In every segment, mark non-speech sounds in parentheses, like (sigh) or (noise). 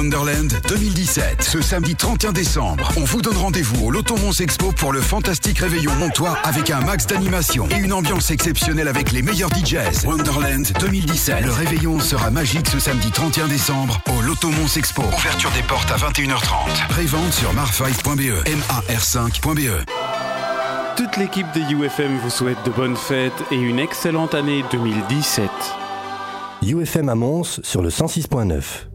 Wonderland 2017. Ce samedi 31 décembre, on vous donne rendez-vous au Loto Mons Expo pour le fantastique réveillon montois avec un max d'animation et une ambiance exceptionnelle avec les meilleurs DJs. Wonderland 2017. Le réveillon sera magique ce samedi 31 décembre au Loto Mons Expo. Ouverture des portes à 21h30. Prévente sur mar5.be. MAR5.be. Toute l'équipe de UFM vous souhaite de bonnes fêtes et une excellente année 2017. UFM à Mons sur le 106.9.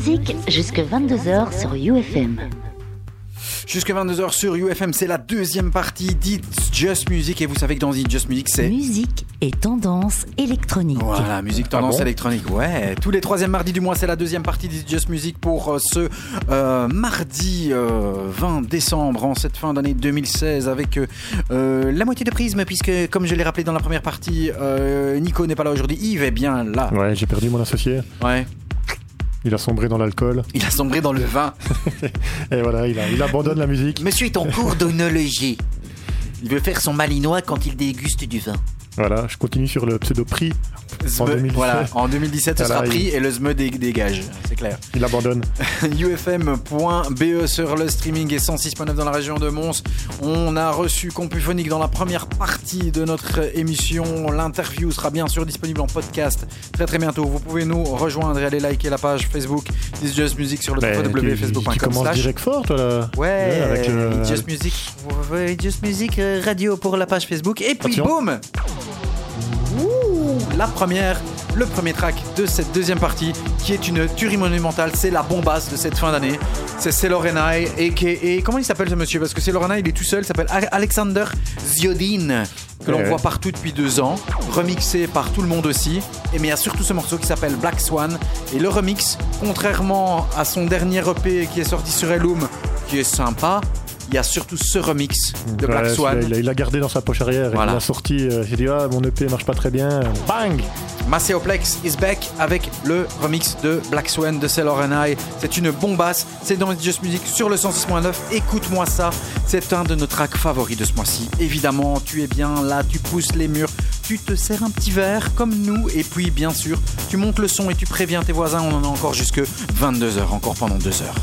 Music jusque 22h sur UFM. Jusque 22h sur UFM, c'est la deuxième partie d'It's Just Music. Et vous savez que dans It's Just Music, c'est. Musique et tendance électronique. Voilà, musique tendance Ah bon électronique. Ouais, tous les troisièmes mardis du mois, c'est la deuxième partie d'It's Just Music pour euh, ce euh, mardi euh, 20 décembre, en cette fin d'année 2016, avec euh, euh, la moitié de prisme, puisque, comme je l'ai rappelé dans la première partie, euh, Nico n'est pas là aujourd'hui. Yves est bien là. Ouais, j'ai perdu mon associé. Ouais, Il a sombré dans l'alcool. il a sombré dans le vin. (laughs) Et voilà, il, a- il abandonne la musique. Monsieur est en cours d'onologie. Il veut faire son malinois quand il déguste du vin. Voilà, je continue sur le pseudo prix. En Zme- 2017. Voilà, en 2017, ce sera pris il- et le SME dé- dégage, c'est clair. Il abandonne. (laughs) ufm.be sur le streaming et 106.9 dans la région de Mons. On a reçu Compuphonique dans la première partie de notre émission. L'interview sera bien sûr disponible en podcast très très bientôt. Vous pouvez nous rejoindre et aller liker la page Facebook This Just Music sur le Mais tu, www.facebook.com commences slash direct fort, toi, là. Ouais, avec le- It's Just Music, Just Music euh, Radio pour la page Facebook. Et puis Attention. boum La première, le premier track de cette deuxième partie, qui est une tuerie monumentale, c'est la bombasse de cette fin d'année. C'est Selorenai, et comment il s'appelle ce monsieur? Parce que Selorenai, il est tout seul, il s'appelle Alexander Ziodin, que l'on voit partout depuis deux ans, remixé par tout le monde aussi. Et mais il y a surtout ce morceau qui s'appelle Black Swan. Et le remix, contrairement à son dernier EP qui est sorti sur Elum, qui est sympa, il y a surtout ce remix de Black Ouais, Swan. Il a, il a gardé dans sa poche arrière. Voilà. Il a sorti. euh, J'ai dit, ah, mon EP marche pas très bien. Bang Macéoplex is back avec le remix de Black Swan de Sailor and I. C'est une bombasse, c'est dans Just Music sur le 106.9. Écoute-moi ça, c'est un de nos tracks favoris de ce mois-ci. Évidemment, tu es bien là, tu pousses les murs, tu te sers un petit verre comme nous, et puis bien sûr, tu montes le son et tu préviens tes voisins. On en a encore jusque 22h, encore pendant 2 heures.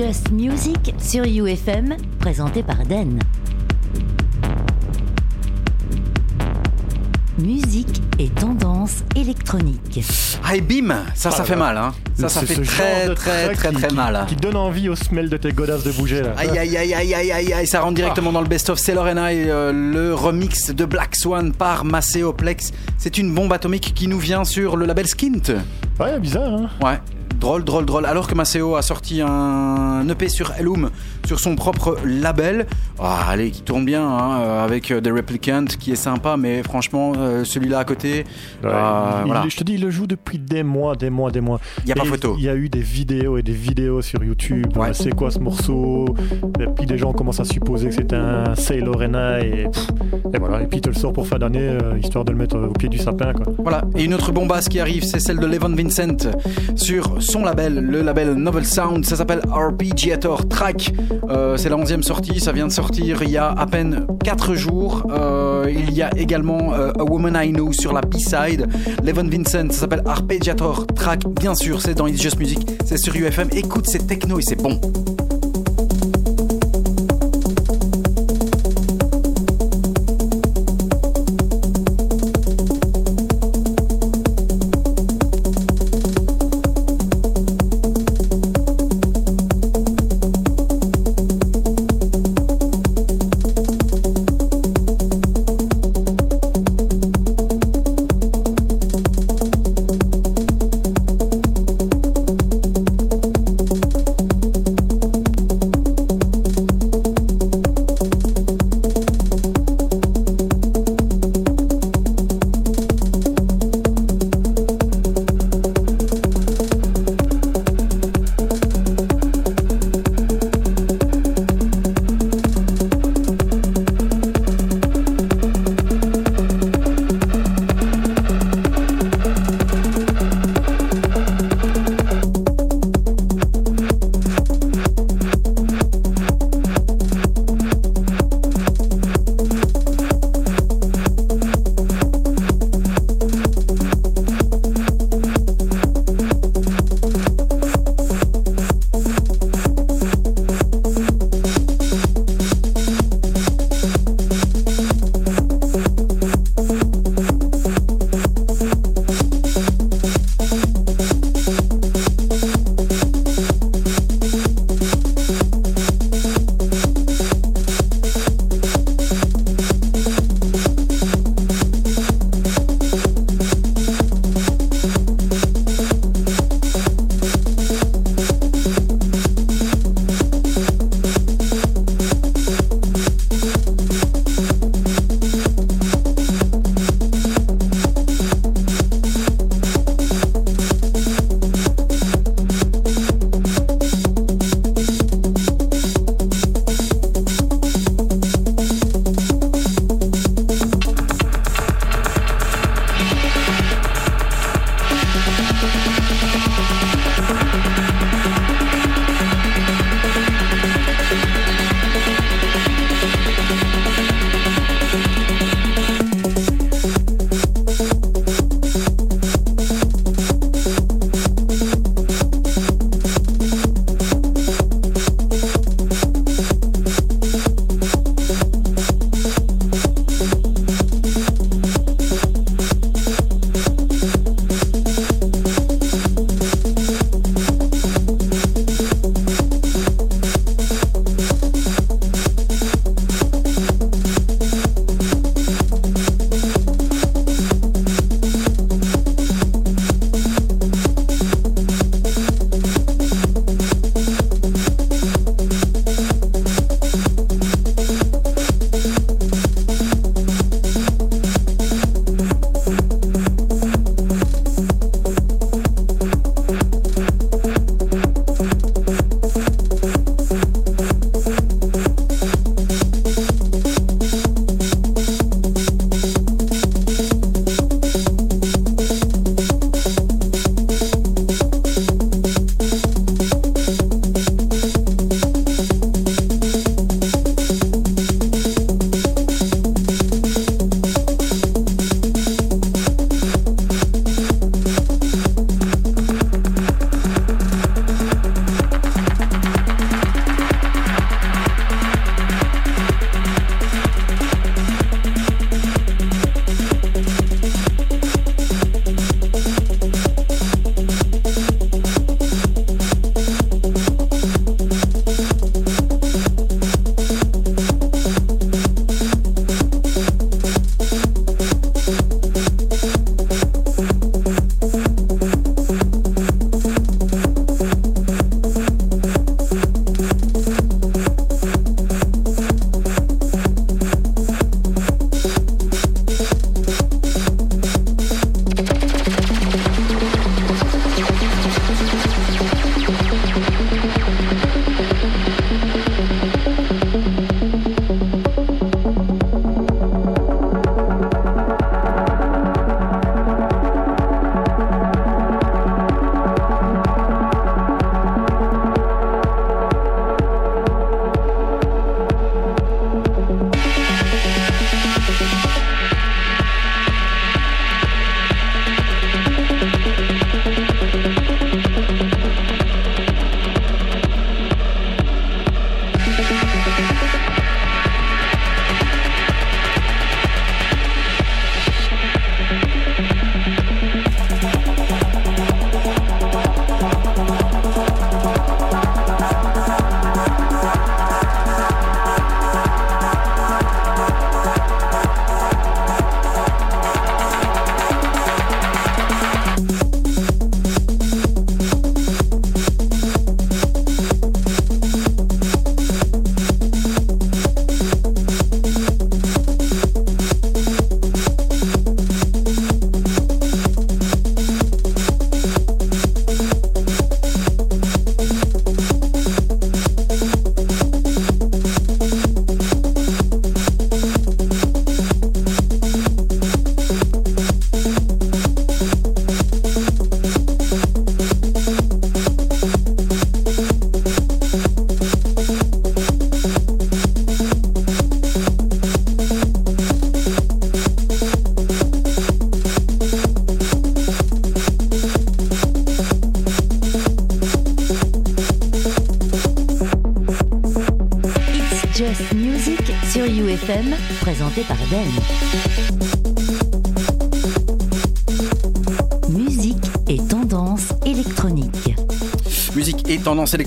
Just Music sur UFM, présenté par Den. Musique et tendance électronique. Et bim Ça, ça Ah fait là. mal, hein. Ça, ça C'est fait très, très, très, qui- très mal. Qui donne envie aux semelles de tes godasses de bouger là. Aïe aïe aïe aïe aïe aïe aïe, ça rentre directement dans le best-of Sailor and I, euh, le remix de Black Swan par Macéoplex. C'est une bombe atomique qui nous vient sur le label Skint. Ouais, bizarre, hein. Ouais, drôle, drôle, drôle. Alors que Maceo a sorti un EP sur Elum, sur son propre label. Ah, allez, qui tourne bien, hein, euh, avec euh, The Replicant, qui est sympa, mais franchement, euh, celui-là à côté, Ouais, euh, il- voilà. Je te dis, il le joue depuis des mois, des mois, des mois. Il y a pas Et photo. Il y a eu des vidéos et des vidéos sur YouTube. Ouais. C'est quoi ce morceau Et puis des gens commencent à supposer que c'est un Sailor Ena et, pff, et voilà. Et puis il te le sort pour fin d'année, euh, histoire de le mettre au pied du sapin, quoi. Voilà, et une autre bombasse qui arrive, c'est celle de Levon Vincent sur son label, le label Novel Sound. Ça s'appelle Arpeggiator Track. Euh, c'est la 11e sortie, ça vient de sortir il y a à peine 4 jours. Euh, il y a également euh, A Woman I Know sur la B-side. Levon Vincent, ça s'appelle Arpeggiator Track. Bien sûr, c'est dans It's Music, c'est sur UFM. Écoute, c'est techno et c'est bon.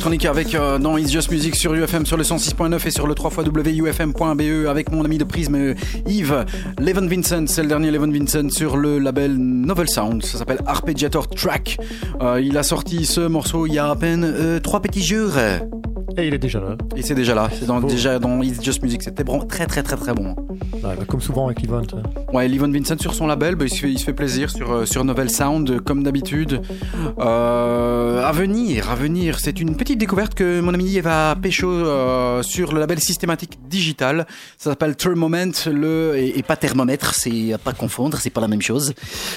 Électronique avec euh, dans It's Just Music sur UFM sur le 106.9 et sur le 3 wufm.be avec mon ami de prisme euh, Yves Leven Vincent, c'est le dernier Leven Vincent sur le label Novel Sound, ça s'appelle Arpeggiator Track. Euh, il a sorti ce morceau il y a à peine euh, trois petits jours Et il est déjà là. et c'est déjà là, c'est dans- déjà dans It's Just Music, c'était bon, très très très très bon. Bah, comme souvent avec ça. Ouais, Livon Vincent sur son label, bah, il, se fait, plaisir sur, euh, sur Novel Sound, comme d'habitude. Euh, à venir, à venir, c'est une petite découverte que mon ami Yves a pécho euh, sur le label systématique digital. Ça s'appelle Thermoment, le, et, pas thermomètre, c'est À pas confondre, c'est pas la même chose.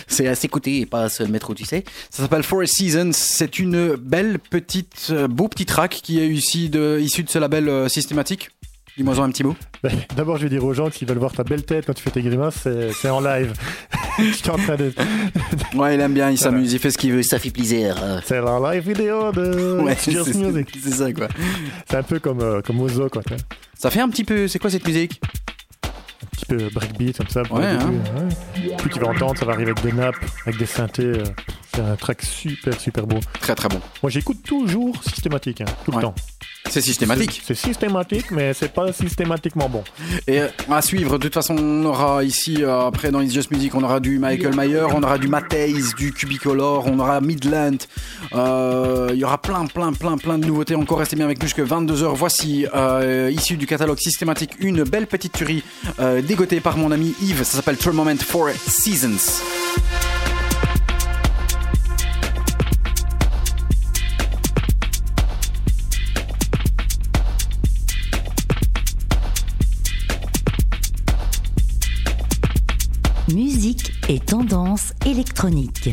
C'est à s'écouter et pas à se mettre où tu sais. ça s'appelle Forest Seasons. C'est une belle petite, beau petit track qui est issu de, issu de ce label euh, systématique. Dis-moi un petit mot. Bah, D'abord, je vais dire aux gens qu'ils veulent voir ta belle tête quand tu fais tes grimaces, c'est en live. (laughs) Je suis en train de. (laughs) Ouais, il aime bien, il s'amuse, il fait ce qu'il veut. Ça fait plaisir. C'est la live vidéo de Ouais, Just Music. c'est ça quoi. C'est un peu comme, euh, comme Ozo, quoi. Ça fait un petit peu, c'est quoi cette musique? Un petit peu breakbeat, comme ça. pour Ouais, le début, hein. ouais. Puis tu vas entendre, ça va arriver avec des nappes, avec des synthés. euh, C'est un track super, super beau. Très très bon. Moi, j'écoute toujours systématique, hein, tout Ouais. le temps. C'est systématique. C'est systématique, mais c'est pas systématiquement bon. Et euh, à suivre, de toute façon, on aura ici, euh, après dans It's Just Music, on aura du Michael Mayer, on aura du Matthijs, du Cubicolor, on aura Midland. Euh, Il y aura plein, plein, plein, plein de nouveautés. Encore restez bien avec nous jusque 22h. Voici, euh, issu du catalogue systématique, une belle petite tuerie euh, dégotée par mon ami Yves. Ça s'appelle Thermoment for Seasons. Et tendance électronique.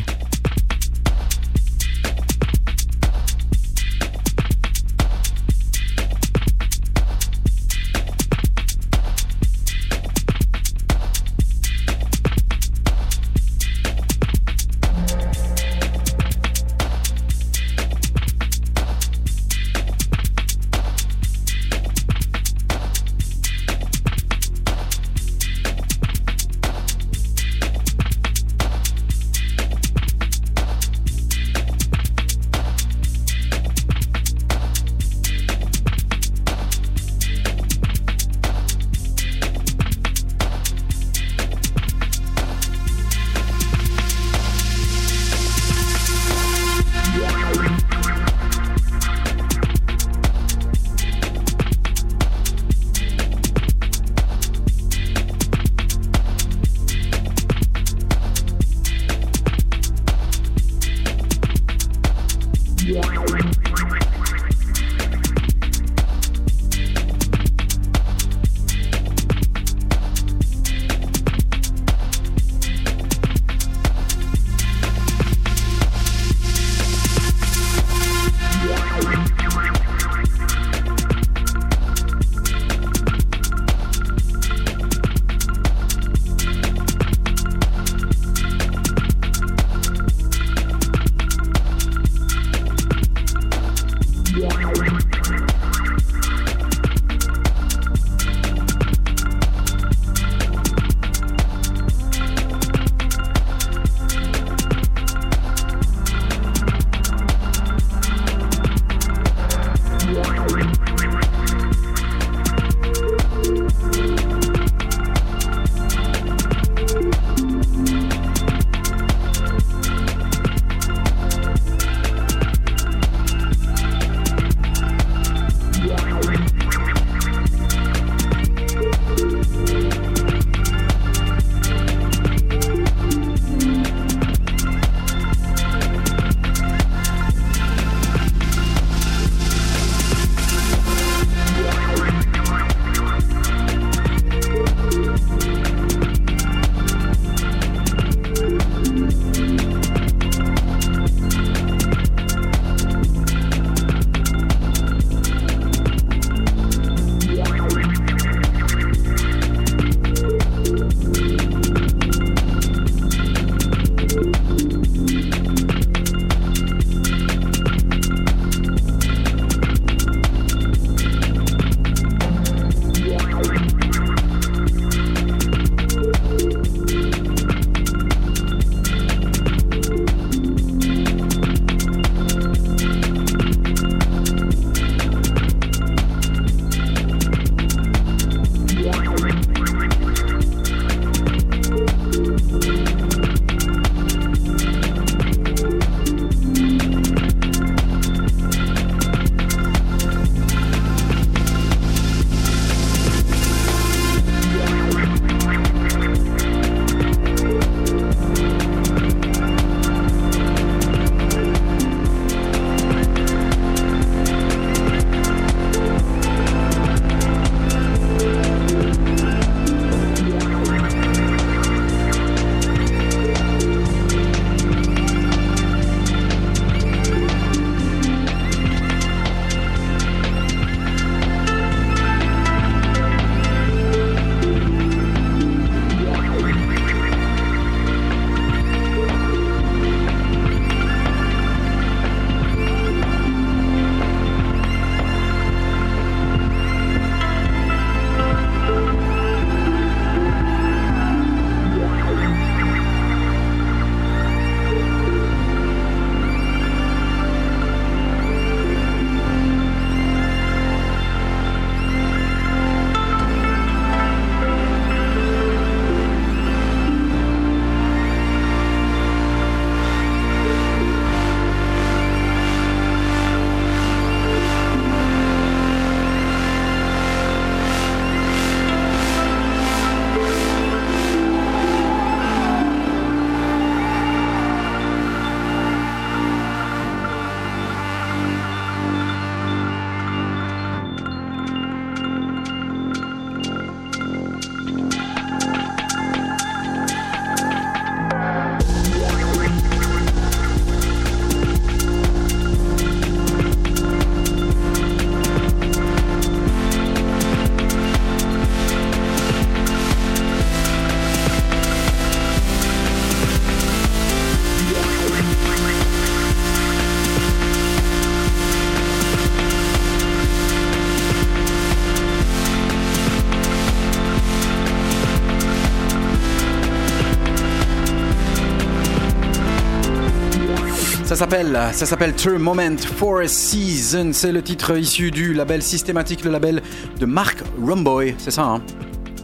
Ça s'appelle, ça s'appelle True Moment for a Season. C'est le titre issu du label systématique, le label de Mark Rumboy. C'est ça, hein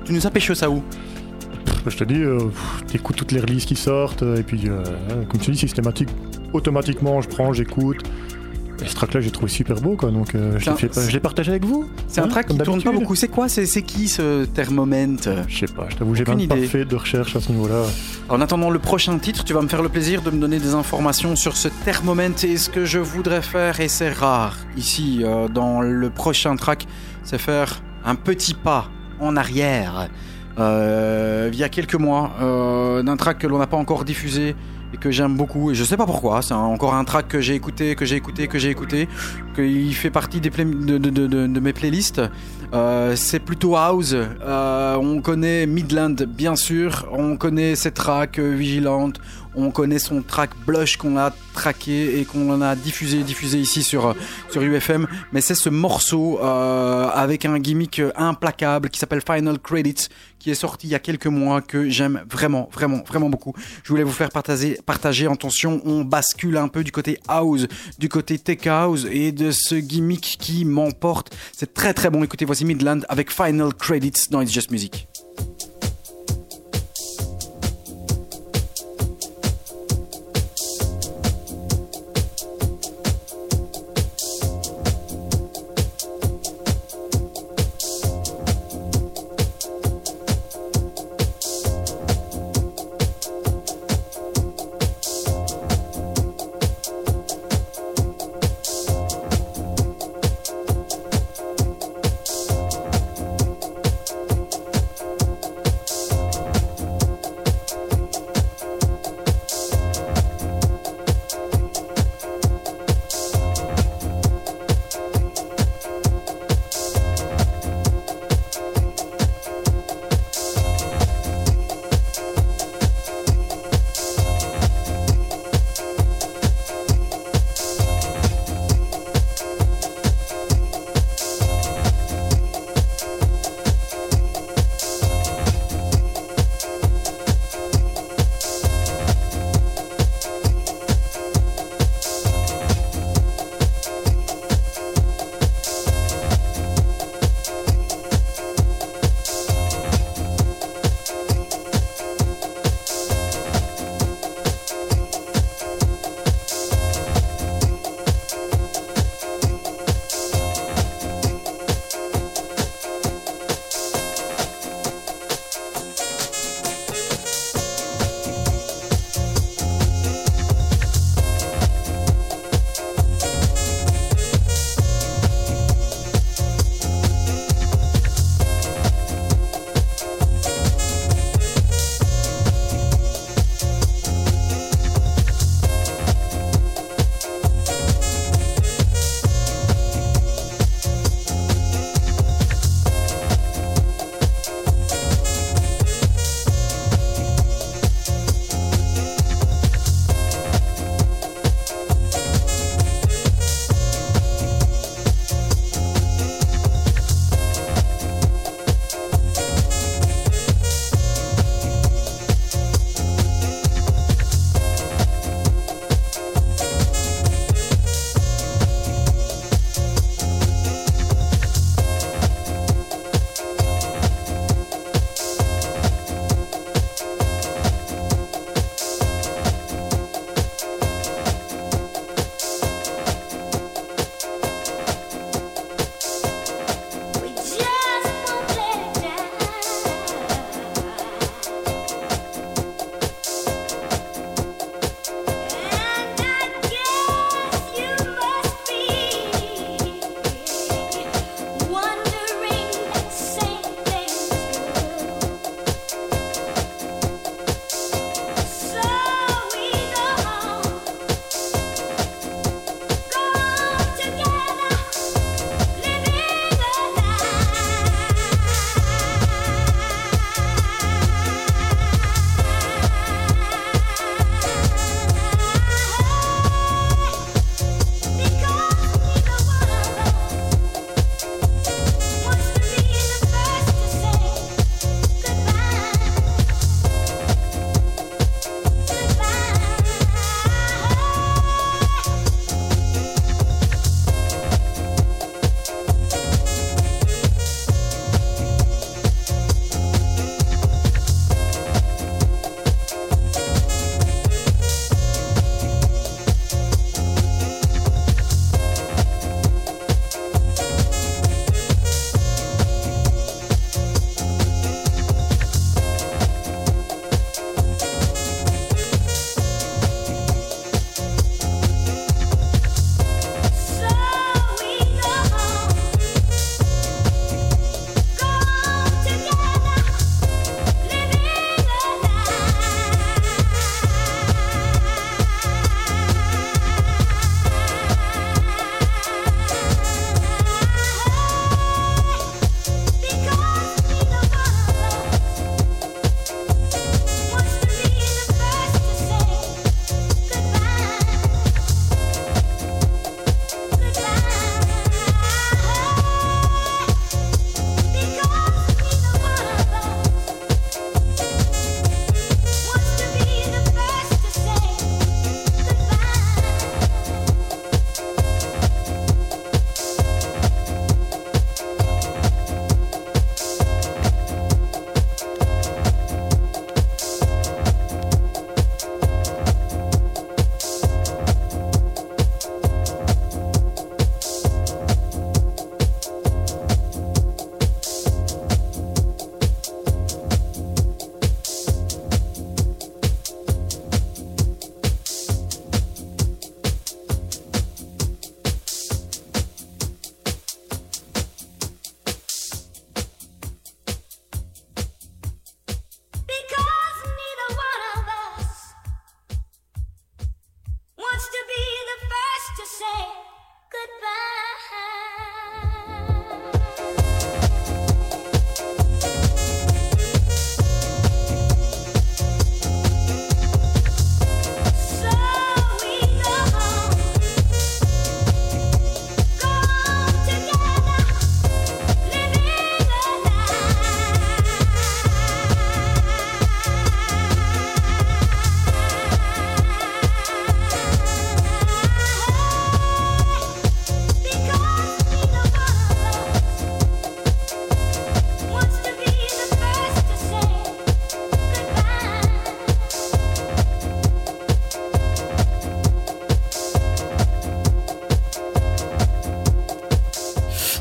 Tu nous as pêché ça où? Je te dis, euh, t'écoutes toutes les releases qui sortent, et puis, euh, comme tu dis, systématique, automatiquement, je prends, j'écoute. Et ce track-là, j'ai trouvé super beau, quoi. Donc, euh, je Tiens, l'ai fait- je l'ai partagé avec vous. C'est un track qui tourne pas beaucoup. C'est quoi C'est qui ce Thermoment Je sais pas, je t'avoue, j'ai même pas fait de recherche à ce niveau-là. En attendant le prochain titre, tu vas me faire le plaisir de me donner des informations sur ce Thermoment et ce que je voudrais faire, et c'est rare ici euh, dans le prochain track, c'est faire un petit pas en arrière. Euh, il y a quelques mois, euh, d'un track que l'on n'a pas encore diffusé et que j'aime beaucoup, et je sais pas pourquoi, c'est encore un track que j'ai écouté, que j'ai écouté, que j'ai écouté, qu'il fait partie des de, de- de- mes playlists. Euh, c'est plutôt house. Euh, on connaît Midland, bien sûr. On connaît ses tracks euh, Vigilante. On connaît son track Blush qu'on a traqué et qu'on a diffusé, diffusé ici sur, sur UFM. Mais c'est ce morceau euh, avec un gimmick implacable qui s'appelle Final Credits, qui est sorti il y a quelques mois, que j'aime vraiment, vraiment, vraiment beaucoup. Je voulais vous faire partager, partager. Attention, on bascule un peu du côté house, du côté tech house et de ce gimmick qui m'emporte. C'est très très bon. Écoutez, voici Midland avec Final Credits dans It's Just Music.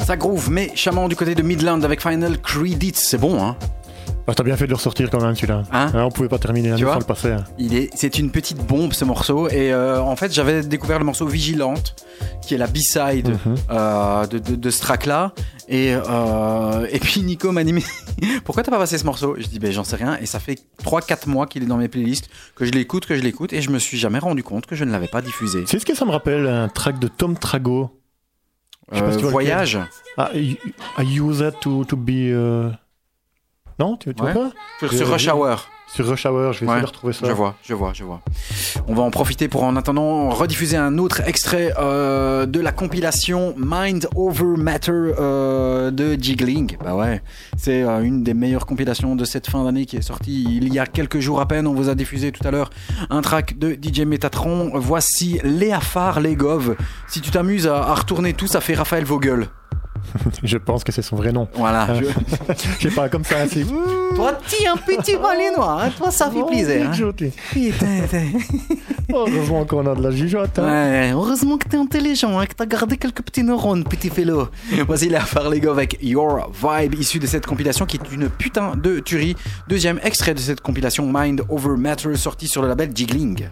Ça groove, mais chamant du côté de Midland avec Final Credits, c'est bon, hein Ah, T'as bien fait de le ressortir quand même celui-là. Hein Ah, on pouvait pas terminer l'année Tu vois sans le passer. hein. Il est, c'est une petite bombe ce morceau et euh, en fait j'avais découvert le morceau Vigilante qui est la B-side Mhm. euh, de, de, de ce track là et, euh, et puis Nico m'a dit mais (laughs) pourquoi t'as pas passé ce morceau? Je dis ben j'en sais rien et ça fait 3-4 mois qu'il est dans mes playlists que je l'écoute que je l'écoute et je me suis jamais rendu compte que je ne l'avais pas diffusé. C'est ce que ça me rappelle un track de Tom Trago? Je sais pas Euh, si tu vois voyage Ah, I, I use it to, to be. euh, Non, tu, tu Ouais. vois pas? Sur, sur Rush Hour. Sur Rush Hour, je vais Ouais, essayer de retrouver ça. Je vois, je vois, je vois. On va en profiter pour en attendant rediffuser un autre extrait euh, de la compilation Mind Over Matter euh, de Jiggling. Bah ouais, c'est euh, une des meilleures compilations de cette fin d'année qui est sortie il y a quelques jours à peine. On vous a diffusé tout à l'heure un track de DJ Metatron. Voici Léa Phare, les Gov. Si tu t'amuses à, à retourner tout, ça fait Raphaël Vogel. (laughs) Je pense que c'est son vrai nom. Voilà. Ah. je- (laughs) sais pas, comme ça, c'est. Toi, tu un petit malinois, hein. toi ça fait plaisir. hein. Oh, (laughs) heureusement qu'on a de la jugeote. hein. Ouais, heureusement que t'es intelligent, hein, que t'as gardé quelques petits neurones, petit félo. Voici la gars avec Your Vibe, issu de cette compilation qui est une putain de tuerie. Deuxième extrait de cette compilation Mind Over Matter, sorti sur le label Jiggling.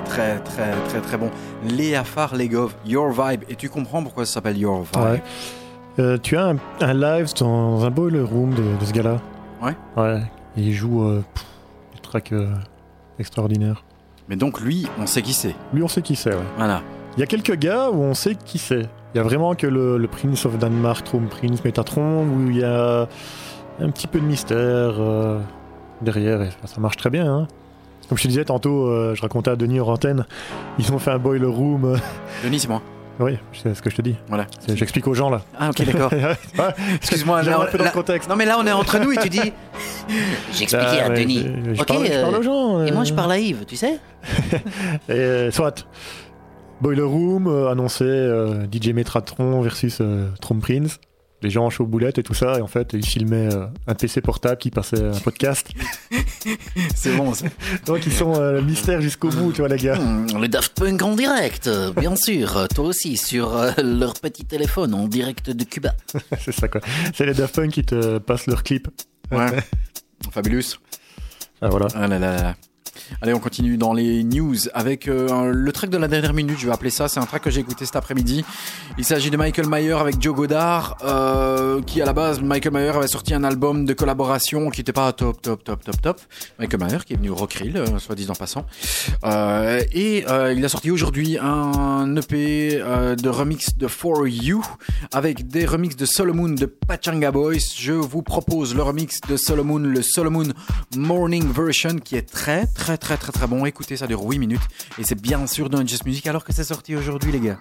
Très très très très très bon. Léa Farlegov, Your Vibe. Et tu comprends pourquoi ça s'appelle Your Vibe? Ouais. Euh, tu as un, un live dans un boiler room de, de ce gars-là. Ouais. Ouais. Il joue euh, pff, des tracks euh, extraordinaires. Mais donc lui, on sait qui c'est. Lui, on sait qui c'est, ouais. Voilà. Il y a quelques gars où on sait qui c'est. Il y a vraiment que le, le Prince of Denmark, Throne Prince, Metatron, où il y a un petit peu de mystère derrière, et ça marche très bien. hein. Comme je te disais tantôt, euh, je racontais à Denis antenne, ils ont fait un boiler room. (laughs) Denis, c'est moi. oui, c'est ce que je te dis. Voilà. J'explique aux gens là. Ah ok, d'accord. (laughs) Excuse-moi, là, un peu dans là- le contexte. Non mais là on est entre nous et tu dis (laughs) J'expliquais Ah, à Denis. je- Ok, parle- je parle euh, aux gens, Et moi, je euh. parle à Yves, tu sais Et, soit. Boiler Room euh, annonçait DJ Metratron versus Throne Prince. Les gens en show boulette et tout ça. Et en fait, ils filmaient euh, un PC portable qui passait un podcast. (laughs) c'est bon. Donc, ils sont euh, mystère jusqu'au bout, tu vois, les gars. Hmm, Le Daft Punk en direct, bien sûr. Toi aussi, sur euh, leur petit téléphone en direct de Cuba. (laughs) C'est ça, quoi. C'est les Daft Punk qui te passent leur clip. Ouais. Fabulous. Ah, voilà. Ah là là là là. Allez, on continue dans les news avec euh, le track de la dernière minute, je vais appeler ça. C'est un track que j'ai écouté cet après-midi. Il s'agit de Michael Mayer avec Joe Godard, euh, qui à la base, Michael Mayer avait sorti un album de collaboration qui n'était pas top, top, top, top, top. Michael Mayer qui est venu au Rockrill, euh, soit disant passant. Euh, et il a sorti aujourd'hui un EP de remix de For You avec des remixes de Solomon de Pachanga Boys. Je vous propose le remix de Solomon, le Solomon Morning Version qui est très très très très très bon. Écoutez, ça dure 8 minutes et c'est bien sûr dans Just Music alors que c'est sorti aujourd'hui les gars.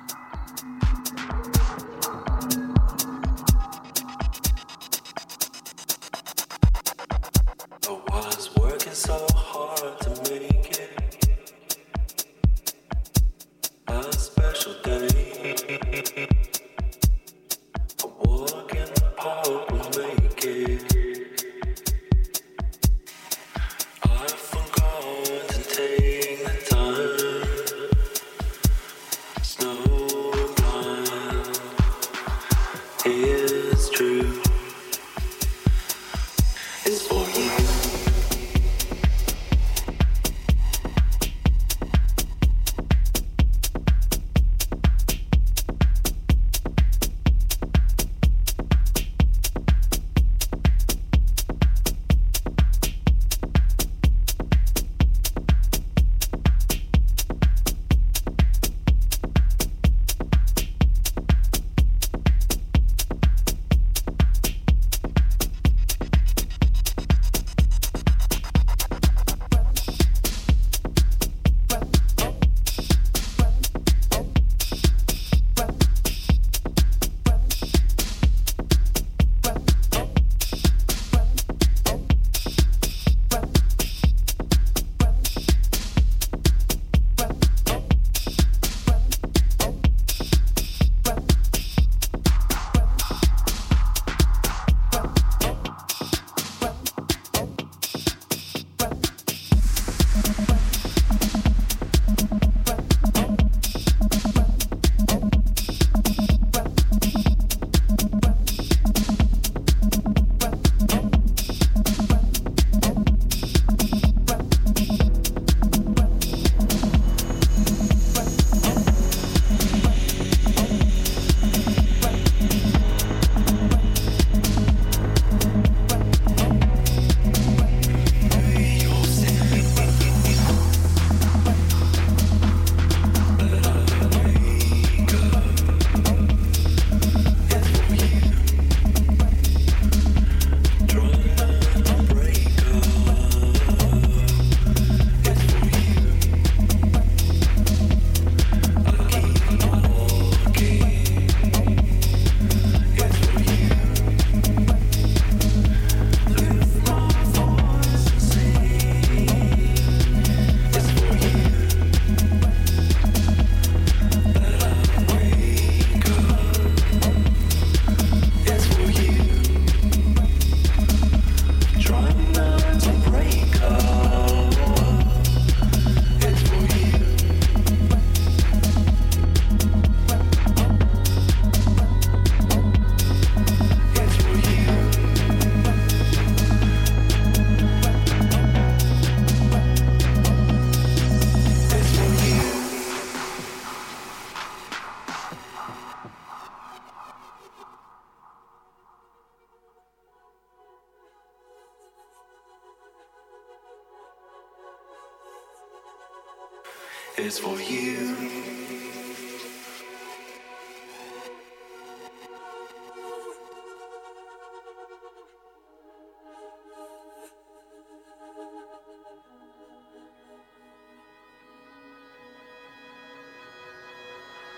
Is for you.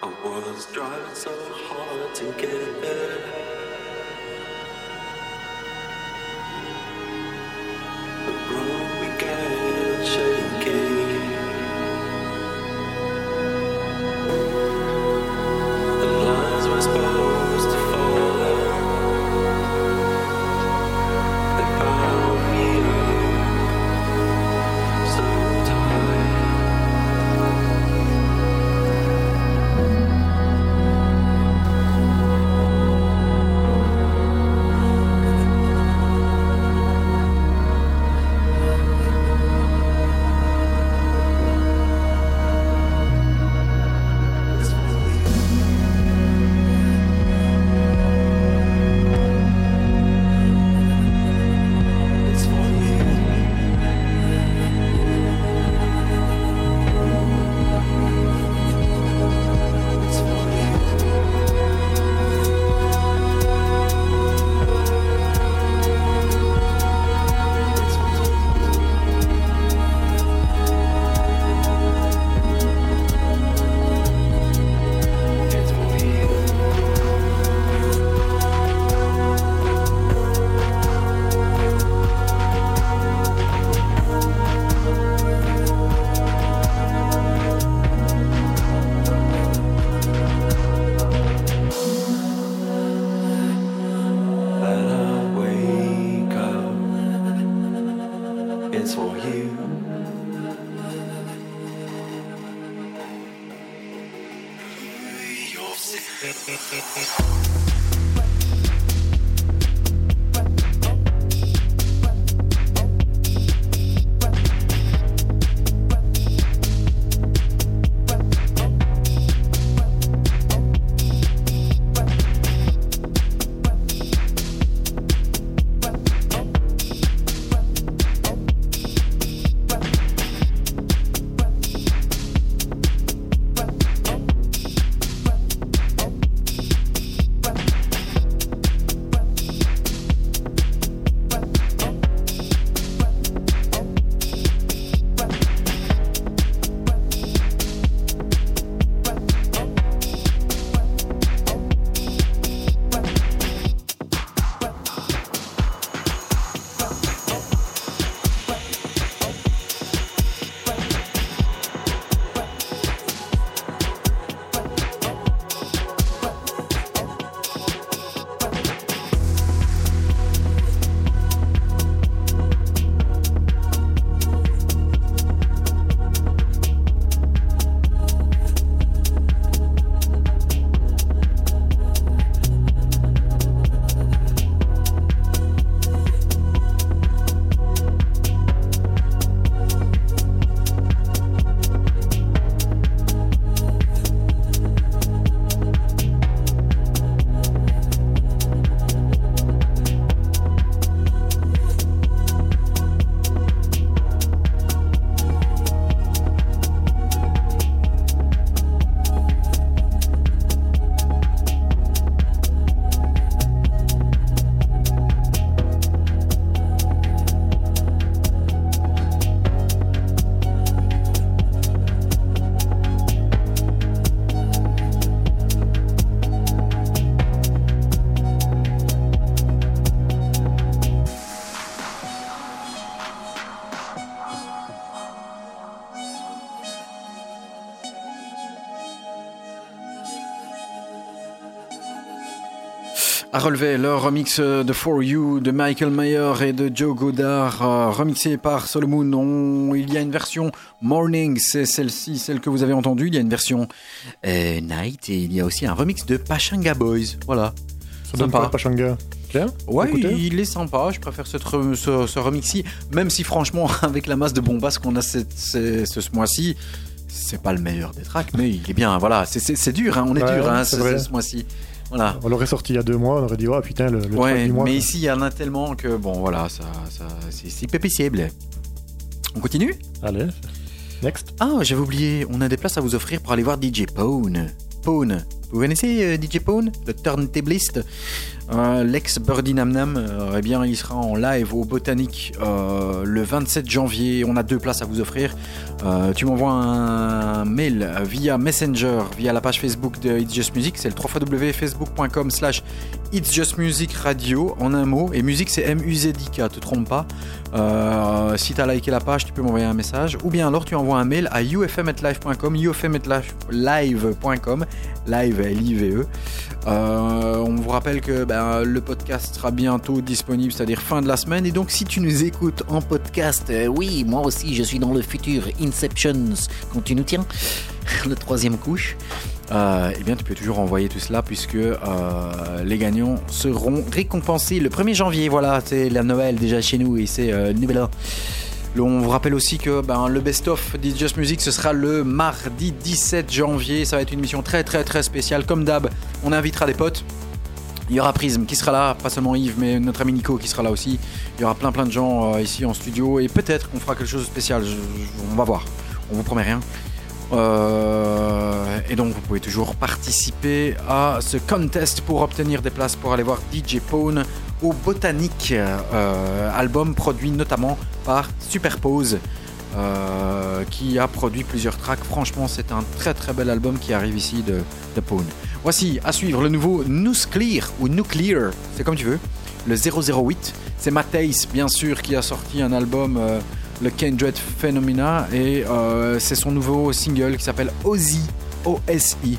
I was driving so hard to get À relever le remix de For You de Michael Mayer et de Joe Godard, euh, remixé par Solomon. On- il y a une version Morning, c'est celle-ci, celle que vous avez entendue. Il y a une version euh, Night et il y a aussi un remix de Pachanga Boys. Voilà. Ça donne Sympa. pas Pachanga? Bien Ouais, Écoutez. il est sympa. Je préfère ce, ce remix-ci, même si franchement, (laughs) avec la masse de bombasses qu'on a cette- ce, ce, ce mois-ci, c'est pas le meilleur des tracks, mais il est bien. Voilà, c'est- dur, hein, on est Ouais, dur hein, ce mois-ci. Voilà. On l'aurait sorti il y a deux mois, on aurait dit, oh putain, le, le Ouais, mois. mais quoi. ici, il y en a tellement que, bon, voilà, ça, ça, c'est c'est pépicible. On continue? Allez. Next. Ah, j'avais oublié, on a des places à vous offrir pour aller voir DJ Pone. Pone. Vous connaissez euh, DJ Pone, le turntabliste? Euh, L'ex Birdie Nam Nam, euh, eh bien, il sera en live au Botanique euh, le 27 janvier. On a deux places à vous offrir. Tu m'envoies un mail via Messenger, via la page Facebook de It's Just Music. C'est le www.facebook.com slash It's Just Music Radio en un mot. Et musique, c'est M-U-Z-I-K, te trompe pas. Euh, si tu as liké la page, tu peux m'envoyer un message. Ou bien alors, tu envoies un mail à ufm.live.com, ufm.live.com, live, L-I-V-E. Euh, on vous rappelle que ben, le podcast sera bientôt disponible, c'est-à-dire fin de la semaine. Et donc, si tu nous écoutes en podcast, Euh, oui, moi aussi, je suis dans le futur. Inceptions, quand tu nous tiens. (laughs) le troisième couche, euh, eh bien, tu peux toujours envoyer tout cela puisque euh, les gagnants seront récompensés le 1er janvier. Voilà, c'est la Noël déjà chez nous et c'est euh, nouvel an. On vous rappelle aussi que ben, le best-of d'It's Just Music, ce sera le mardi 17 janvier. Ça va être une émission très très très spéciale. Comme d'hab, on invitera des potes. Il y aura Prism qui sera là, pas seulement Yves, mais notre ami Nico qui sera là aussi. Il y aura plein plein de gens euh, ici en studio et peut-être qu'on fera quelque chose de spécial. On va voir. On vous promet rien. Euh, et donc vous pouvez toujours participer à ce contest pour obtenir des places pour aller voir DJ Pone au Botanique, euh, album produit notamment par Superpose. euh, qui a produit plusieurs tracks. Franchement, c'est un très très bel album qui arrive ici de, de. Voici à suivre le nouveau Nuclear ou Nuclear, c'est comme tu veux, le 008. C'est Matthijs, bien sûr, qui a sorti un album, le Kindred Phenomena, et euh, c'est son nouveau single qui s'appelle Ozzy, O-S-I.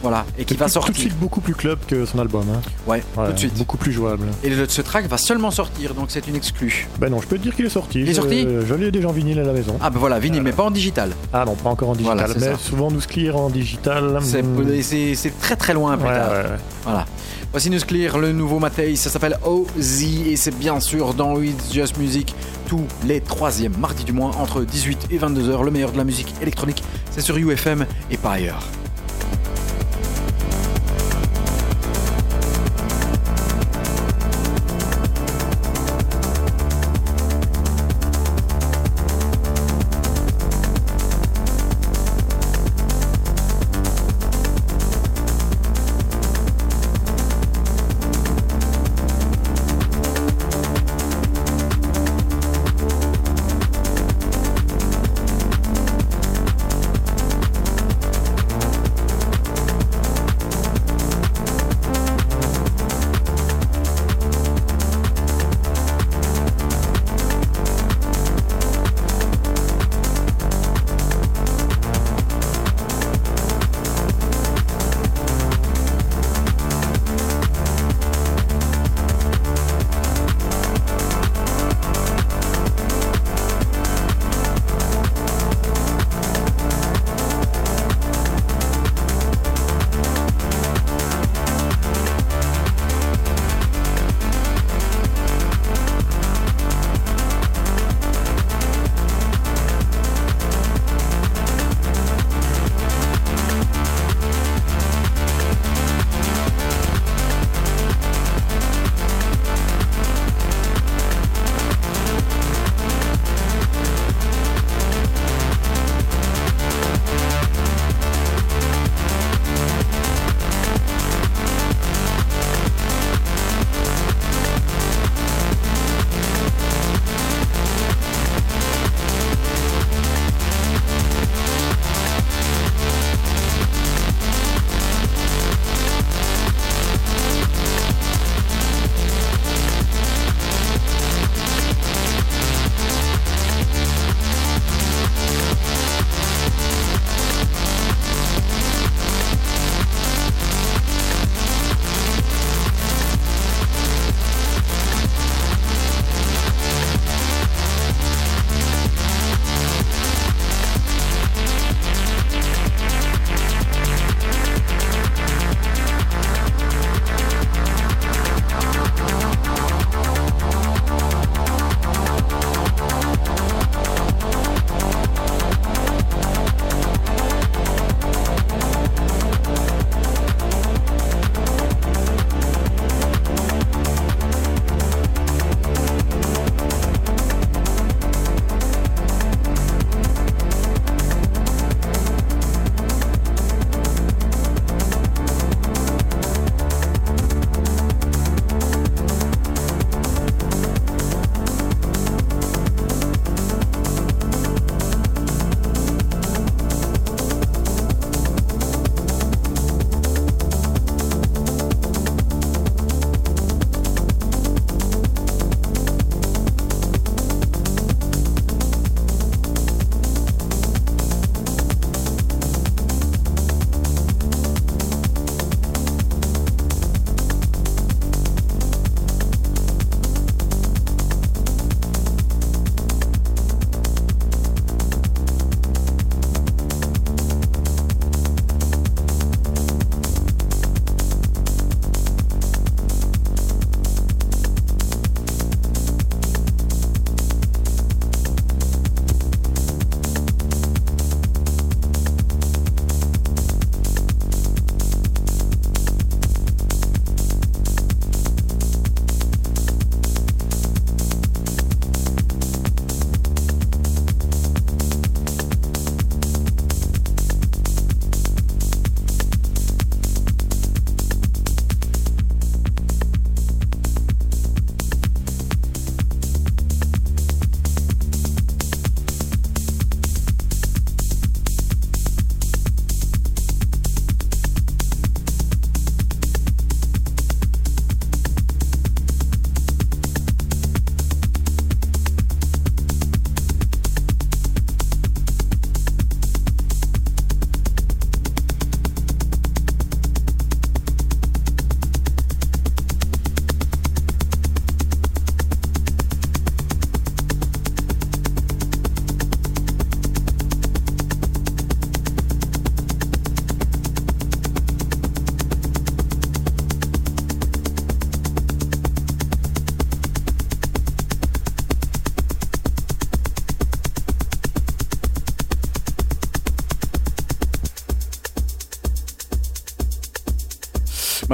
Voilà, et qui va Tout de sortir. suite beaucoup plus club que son album. hein. Ouais, Ouais, tout de suite. Beaucoup plus jouable. Et le- ce track va seulement sortir, donc c'est une exclue. Ben non, je peux te dire qu'il est sorti. Il est sorti Je l'ai déjà en vinyle à la maison. Ah ben voilà, vinyle, mais pas en digital. Ah non, pas encore en digital. Voilà, mais ça. souvent nous clear en digital. C'est hmm, c'est- c'est très très loin plus ouais, tard. ouais, ouais. Voilà. Voici News Clear, le nouveau Matei, ça s'appelle OZ et c'est bien sûr dans It's Just Music tous les troisièmes mardis du mois entre 18 et 22h. Le meilleur de la musique électronique, c'est sur UFM et pas ailleurs.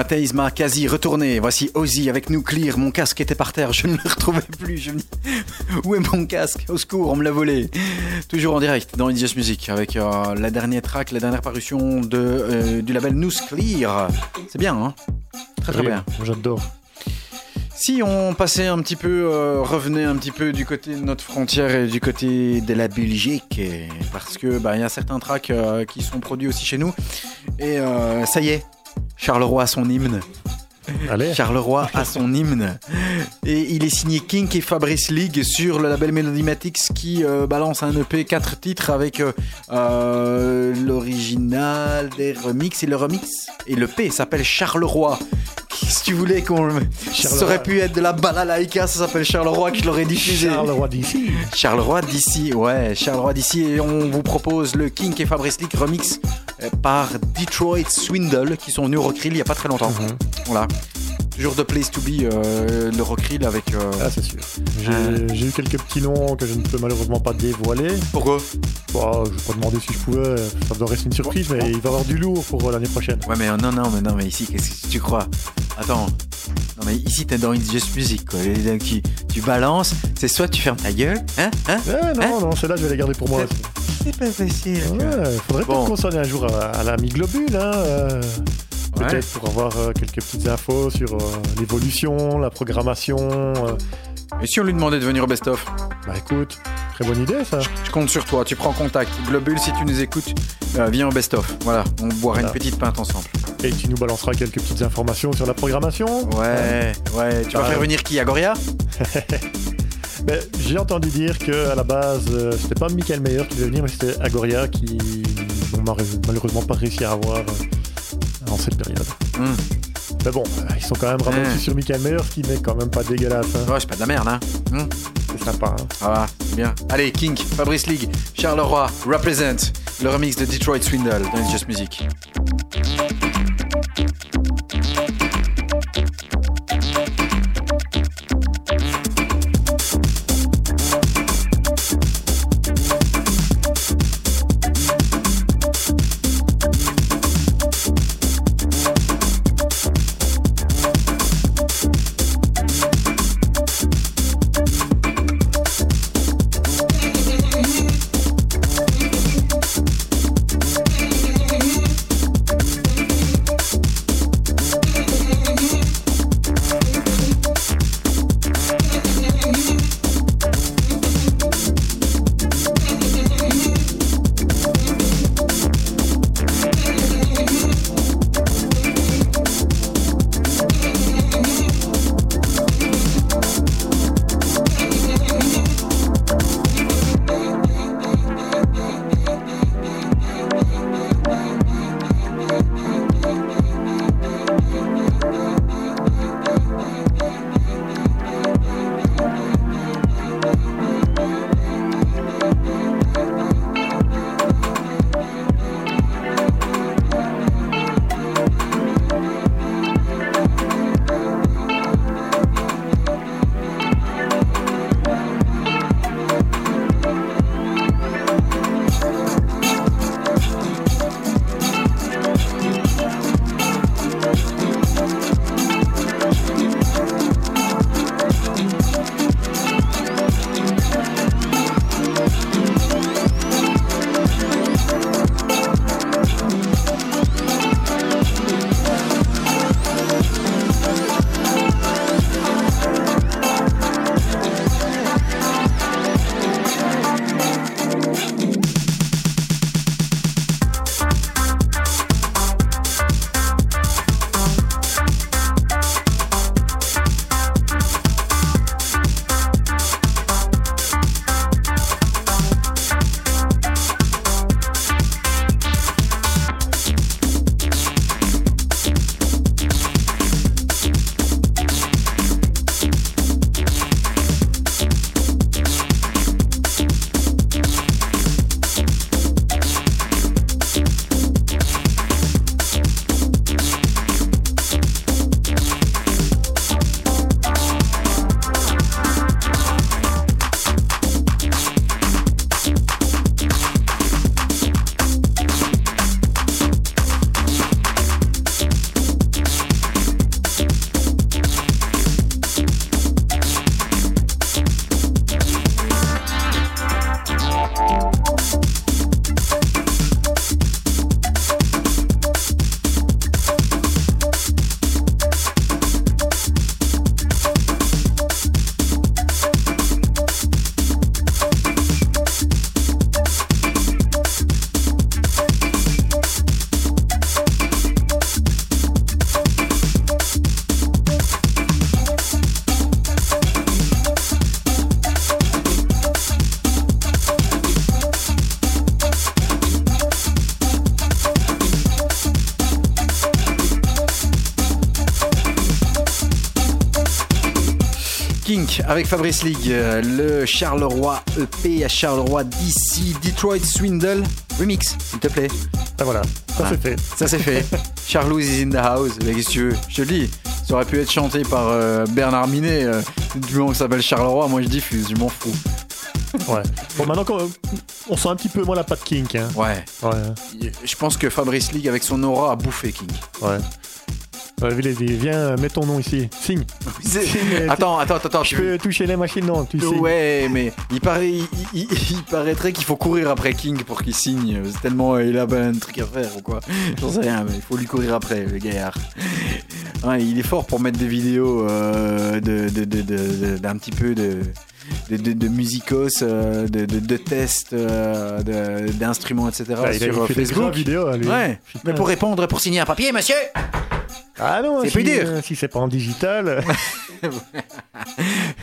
Mathéis m'a quasi retourné. Voici Ozzy avec Nuclear. Mon casque était par terre, je ne le retrouvais plus. Je me dis, (laughs) où est mon casque Au secours, on me l'a volé. Toujours en direct dans Indies Music avec euh, la dernière track, la dernière parution de, euh, du label Nuclear. C'est bien, hein? Très très Oui, bien. J'adore. Si on passait un petit peu, euh, revenait un petit peu du côté de notre frontière et du côté de la Belgique, parce que bah, il y a certains tracks euh, qui sont produits aussi chez nous. Et euh, ça y est, Charleroi a son hymne. Allez. Charleroi a son hymne. Et il est signé Kink et Fabrice League sur le label Melodymatics qui euh, balance un EP 4 titres avec euh, euh, l'original, des remixes et le remix. Et le P s'appelle Charleroi. (laughs) Si tu voulais qu'on le. Ça aurait pu être de la balalaïka, ça s'appelle Charleroi que je l'aurais diffusé. Charleroi d'ici. Charleroi d'ici, ouais, Charleroi d'ici. Et on vous propose le Kink et Fabrice League remix euh, par Detroit Swindle qui sont venus au Rockrill il y a pas très longtemps. Voilà. Toujours de place to be, euh, le Rockrill avec. euh, Ah, c'est sûr. J'ai eu quelques petits noms que je ne peux malheureusement pas dévoiler. Pourquoi? Bah, Je vais pas demander si je pouvais. Ça doit rester une surprise, mais il va y avoir du lourd pour euh, l'année prochaine. Ouais, mais euh, non, non, mais non, mais ici, qu'est-ce que tu crois? Attends. Non, mais ici, t'es dans It's Just Music, quoi. Et donc, tu, tu balances, c'est soit tu fermes ta gueule, hein, hein Eh, non, non, celle-là, je vais les garder pour moi. C'est pas facile. Ouais, faudrait Bon. peut-être qu'on sonne un jour à, à l'ami Globule, hein. euh, Ouais. Peut-être pour avoir euh, quelques petites infos sur euh, l'évolution, la programmation. euh. Et si on lui demandait de venir au best-of Bah écoute, très bonne idée ça. Je compte sur toi, tu prends contact. Globule, si tu nous écoutes, euh, viens au best-of. Voilà, on boira Voilà. une petite pinte ensemble. Et tu nous balanceras quelques petites informations sur la programmation. Ouais, ouais. Tu vas Bah, faire venir qui Agoria? (laughs) J'ai entendu dire que à la base, euh, c'était pas Michael Meyer qui devait venir, mais c'était Agoria qui n'ont malheureusement pas réussi à avoir euh, en cette période. Hmm. Mais bon, ils sont quand même rabattus Hmm. sur Michael Meyer, ce qui n'est quand même pas dégueulasse. hein. Ouais, c'est pas de la merde, hein. Hmm. C'est sympa. hein. C'est bien. Allez, King, Fabrice League, Charleroi, Represent, le remix de Detroit Swindle dans It's Just Music. Kink avec Fabrice League, euh, le Charleroi EP à Charleroi DC Detroit Swindle remix, s'il te plaît. Ah, voilà, ça Ah. c'est fait. Ça c'est fait. (laughs) Charlouse is in the house. Qu'est-ce que tu veux? Je te le dis. Ça aurait pu être chanté par euh, Bernard Minet. euh, du moment que ça s'appelle Charleroi, moi je diffuse, je m'en fous. Ouais. Bon, maintenant qu'on on sent un petit peu moins la patte kink. Hein. Ouais. Ouais, Je pense que Fabrice League avec son aura a bouffé King. ouais. Viens, mets ton nom ici. Signe. (laughs) Mais- Attends, attends, attends. Je peux toucher les machines, non, tu. Ouais, mais il, paraît, il, il- il paraîtrait qu'il faut courir après King pour qu'il signe. C'est tellement euh, il a ben, un truc à faire ou quoi. (laughs) J'en sais rien, mais il faut lui courir après, le gaillard. (laughs) Ouais, il est fort pour mettre des vidéos euh, de, de- de- d'un petit peu de. De, de, de musicos, euh, de, tests, euh, d'instruments, etc. Ouais, il sur euh, fait des Facebook. grosses vidéos, hein, lui. Ouais, Putain. mais pour répondre, pour signer un papier, monsieur Ah non, C'est si, plus dur. euh, Si c'est pas en digital. (laughs)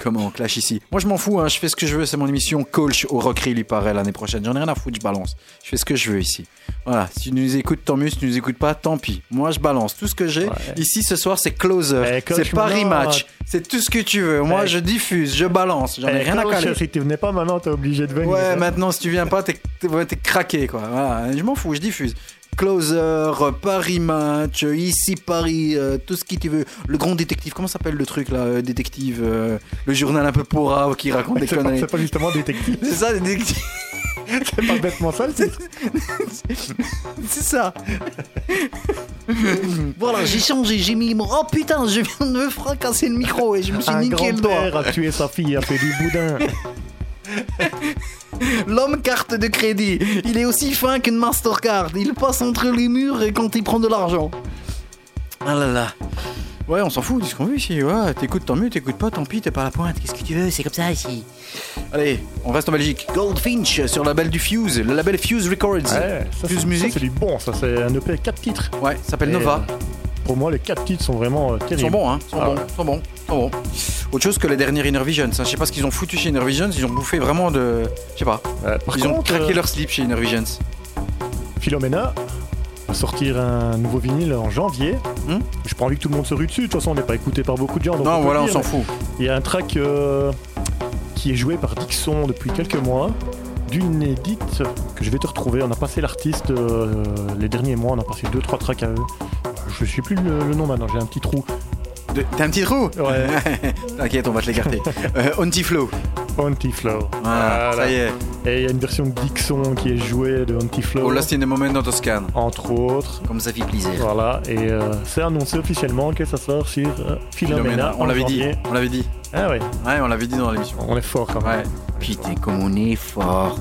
Comment on clash ici Moi je m'en fous, hein, je fais ce que je veux, c'est mon émission coach au Rockery lui paraît l'année prochaine. J'en ai rien à foutre, je balance. Je fais ce que je veux ici. Voilà, si tu nous écoutes, tant mieux, si tu nous écoutes pas, tant pis. Moi je balance tout ce que j'ai. Ouais. Ici ce soir c'est closer, Eh, c'est Paris match, c'est tout ce que tu veux. Moi Eh. je diffuse, je balance, j'en ai Eh, rien à caler. Si tu venais pas maintenant, t'es obligé de venir. Ouais, hein. maintenant si tu viens pas, t'es craqué quoi. Voilà, je m'en fous, je diffuse. Closer, Paris Match, ici Paris, euh, tout ce que tu veux. Le grand détective, comment s'appelle le truc là, euh, détective euh, Le journal un peu pourra qui raconte des C'est conneries. c'est pas justement détective. (laughs) C'est ça, détective, c'est pas bêtement ça titre. (laughs) c'est ça. Voilà, j'ai changé, j'ai mis mon. Oh putain, je viens de me fracasser le micro et je me suis Un niqué le doigt. a tué sa fille, a fait du boudin. (laughs) (laughs) L'homme carte de crédit, il est aussi fin qu'une Mastercard. Il passe entre les murs et quand il prend de l'argent. Ah là là. Ouais, on s'en fout, dis ce qu'on veut ici. Ouais, t'écoutes tant mieux, t'écoutes pas, tant pis, t'es pas à la pointe. Qu'est-ce que tu veux? C'est comme ça ici. Allez, on reste en Belgique. Goldfinch sur le label du Fuse, le label Fuse Records. Ouais, ça, Fuse Music. ça, c'est du bon, ça c'est un EP 4 titres. Ouais, ça s'appelle Nova. Pour moi, les 4 titres sont vraiment euh, Ils terribles. sont bons, hein. Ils sont Ah bons, ouais. ils sont bons, ils sont bons. Autre chose que les derniers Inner Visions. hein. Je sais pas ce qu'ils ont foutu chez Inner Visions. Ils ont bouffé vraiment de. Je sais pas. Euh, par Ils ont craqué euh, leur slip chez Inner Visions. Philomena va sortir un nouveau vinyle en janvier. Hmm J'ai pas envie que tout le monde se rue dessus. De toute façon, on n'est pas écouté par beaucoup de gens. donc Non, voilà, on s'en fout. Il y a un track euh, qui est joué par Dixon depuis quelques mois. D'une édite que je vais te retrouver. On a passé l'artiste euh, les derniers mois. On a passé 2-3 tracks à eux. Je sais plus le, le nom maintenant. J'ai un petit trou. T'as un petit trou Ouais. (laughs) T'inquiète, on va te l'écarter. euh, Anti-Flow. Anti-Flow. Voilà, ça y est. Et il y a une version de Dixon qui est jouée de Anti-Flow. Oh, Lost in a Moment dans Toscane. Entre autres. Comme ça fait plaisir. Voilà, et euh, c'est annoncé officiellement que ça sort sur euh, Philomena. On l'avait dit. On l'avait dit. Ah ouais, Ouais, on l'avait dit dans l'émission. on est fort quand même. Ouais. Putain, comme on est fort.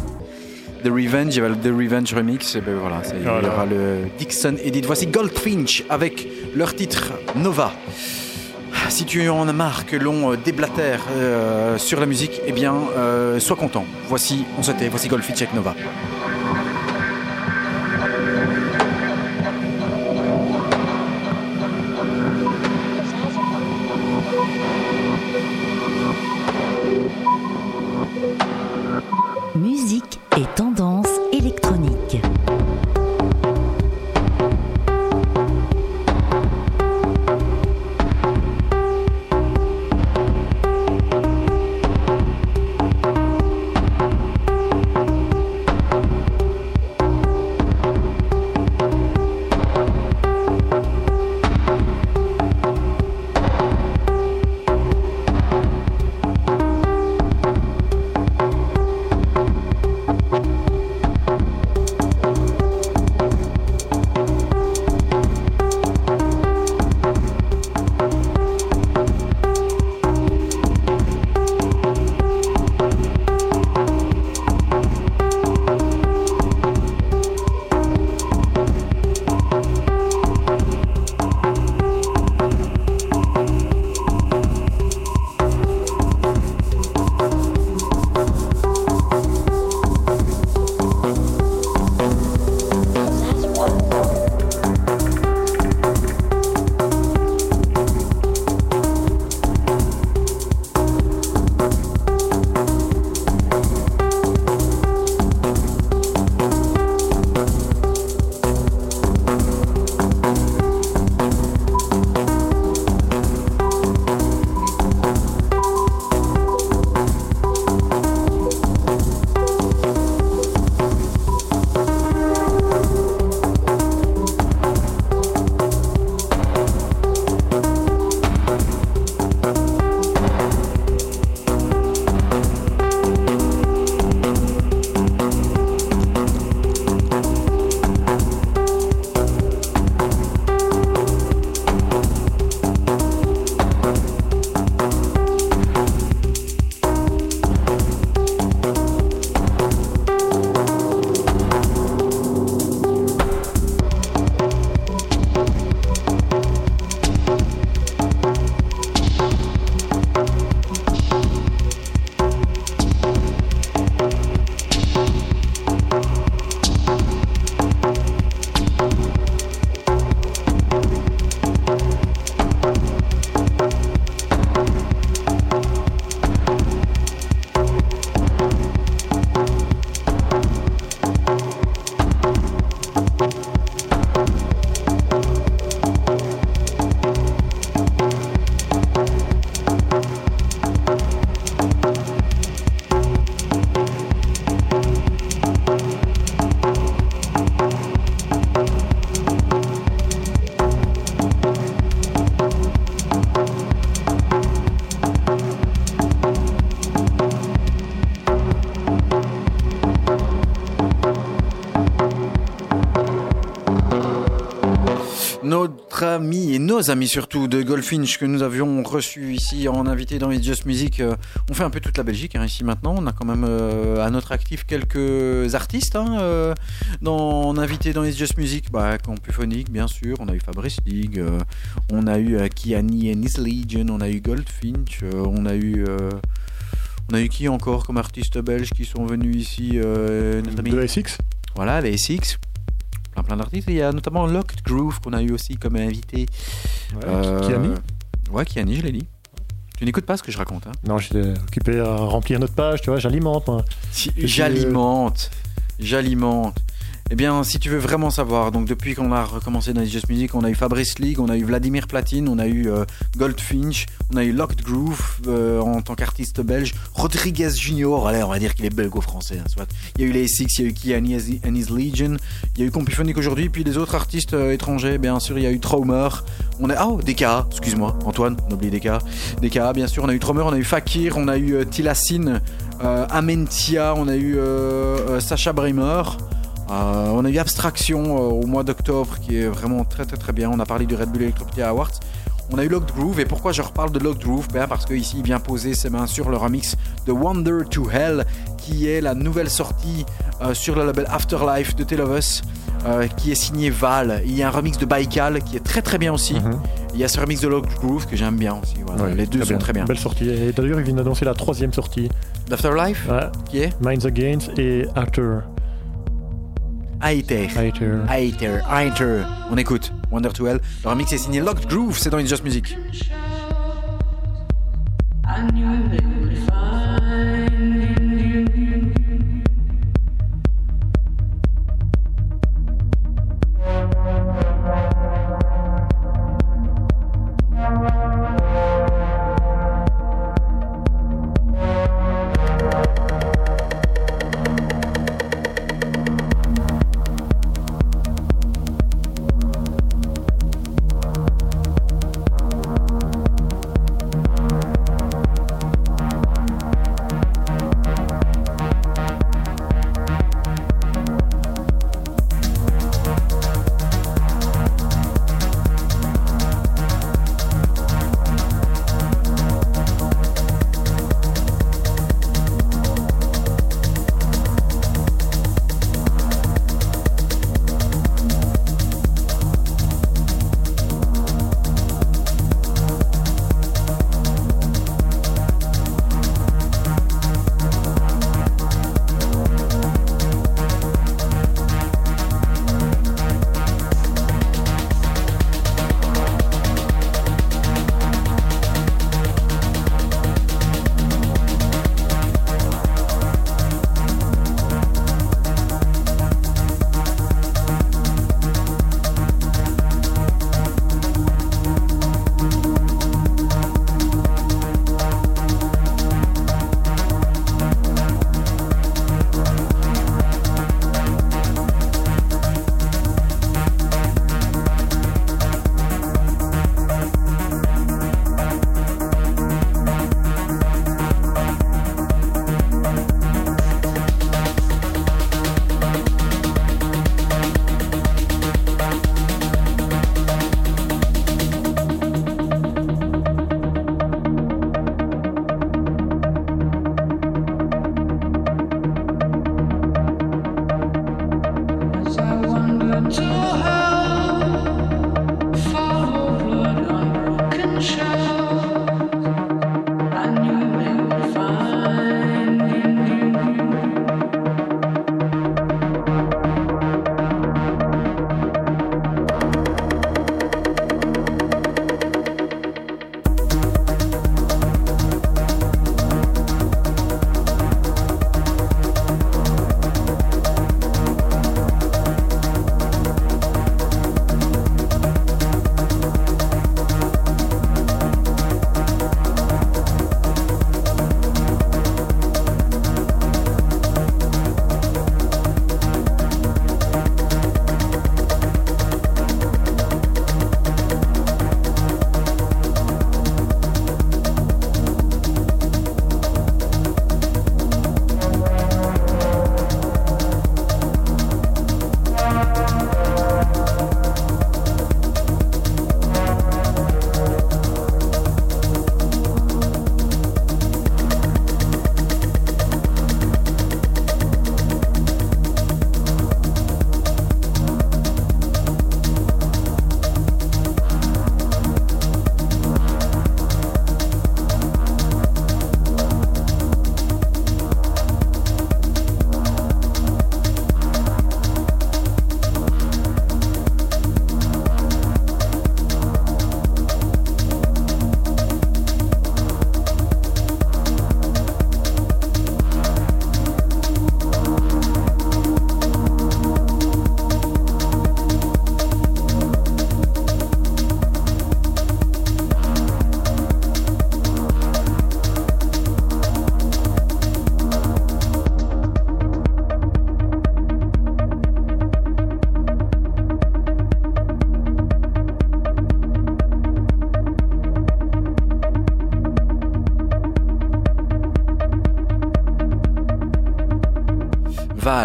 The Revenge, il y avait le The Revenge Remix, et ben voilà, il y aura le Dixon Edit. Voici Goldfinch avec leur titre Nova. Si tu en as marre que l'on euh, déblatère euh, sur la musique, eh bien, euh, sois content. Voici, on se tait, voici Goldfinch avec Nova. Notre ami et nos amis surtout de Goldfinch que nous avions reçu ici en invité dans It's Just Music. euh, on fait un peu toute la Belgique hein, ici maintenant. On a quand même euh, à notre actif quelques artistes hein, euh, dans, en invité dans It's Just Music. Bah, Campuphonique bien sûr. On a eu Fabrice League. euh, on a eu Kiani and His Legion. On a eu Goldfinch. on a eu... on a eu qui encore comme artistes belges qui sont venus ici notre ami- De SX voilà, les SX. Plein, plein d'artistes. Il y a notamment Locked Groove qu'on a eu aussi comme invité. Euh, Kiani Ouais, Kiani, je l'ai dit. Tu n'écoutes pas ce que je raconte. Hein Non, j'étais occupé à remplir notre page, tu vois, j'alimente moi. Si- J'alimente. J'alimente. Eh bien, si tu veux vraiment savoir, donc depuis qu'on a recommencé dans Just Music, on a eu Fabrice League, on a eu Vladimir Platine, on a eu euh, Goldfinch, on a eu Locked Groove euh, en tant qu'artiste belge, Rodriguez Junior, allez, on va dire qu'il est belgo-français, hein, soit. Il y a eu les SX, il y a eu Kiani and His Legion, il y a eu Compuphonic aujourd'hui, puis les autres artistes euh, étrangers, bien sûr, il y a eu Traumer, on a, oh, DKA, excuse-moi, Antoine, on a oublié DKA, DKA, bien sûr, on a eu Traumer, on a eu Fakir, on a eu euh, euh, Amentia, on a eu Sacha Bremer. On a eu Abstraction au mois d'octobre qui est vraiment très très très bien. On a parlé du Red Bull Electropia Awards. On a eu Locked Groove et pourquoi je reparle de Locked Groove? Ben Parce qu'ici il vient poser ses mains sur le remix de Wonder to Hell qui est la nouvelle sortie euh, sur le label Afterlife de Tale of Us euh, qui est signé Val. Il y a un remix de Baikal qui est très très bien aussi. Mhm. Il y a ce remix de Locked Groove que j'aime bien aussi. Voilà. Ouais, Les deux sont très bien. Belle sortie. Et d'ailleurs, ils viennent d'annoncer la troisième sortie. Afterlife Ouais. qui est? Minds Against et Actor. Aether. Hater. Aether, Aether. On écoute Wonder to Hell. Le remix est signé Locked Groove, c'est dans It's Just Music.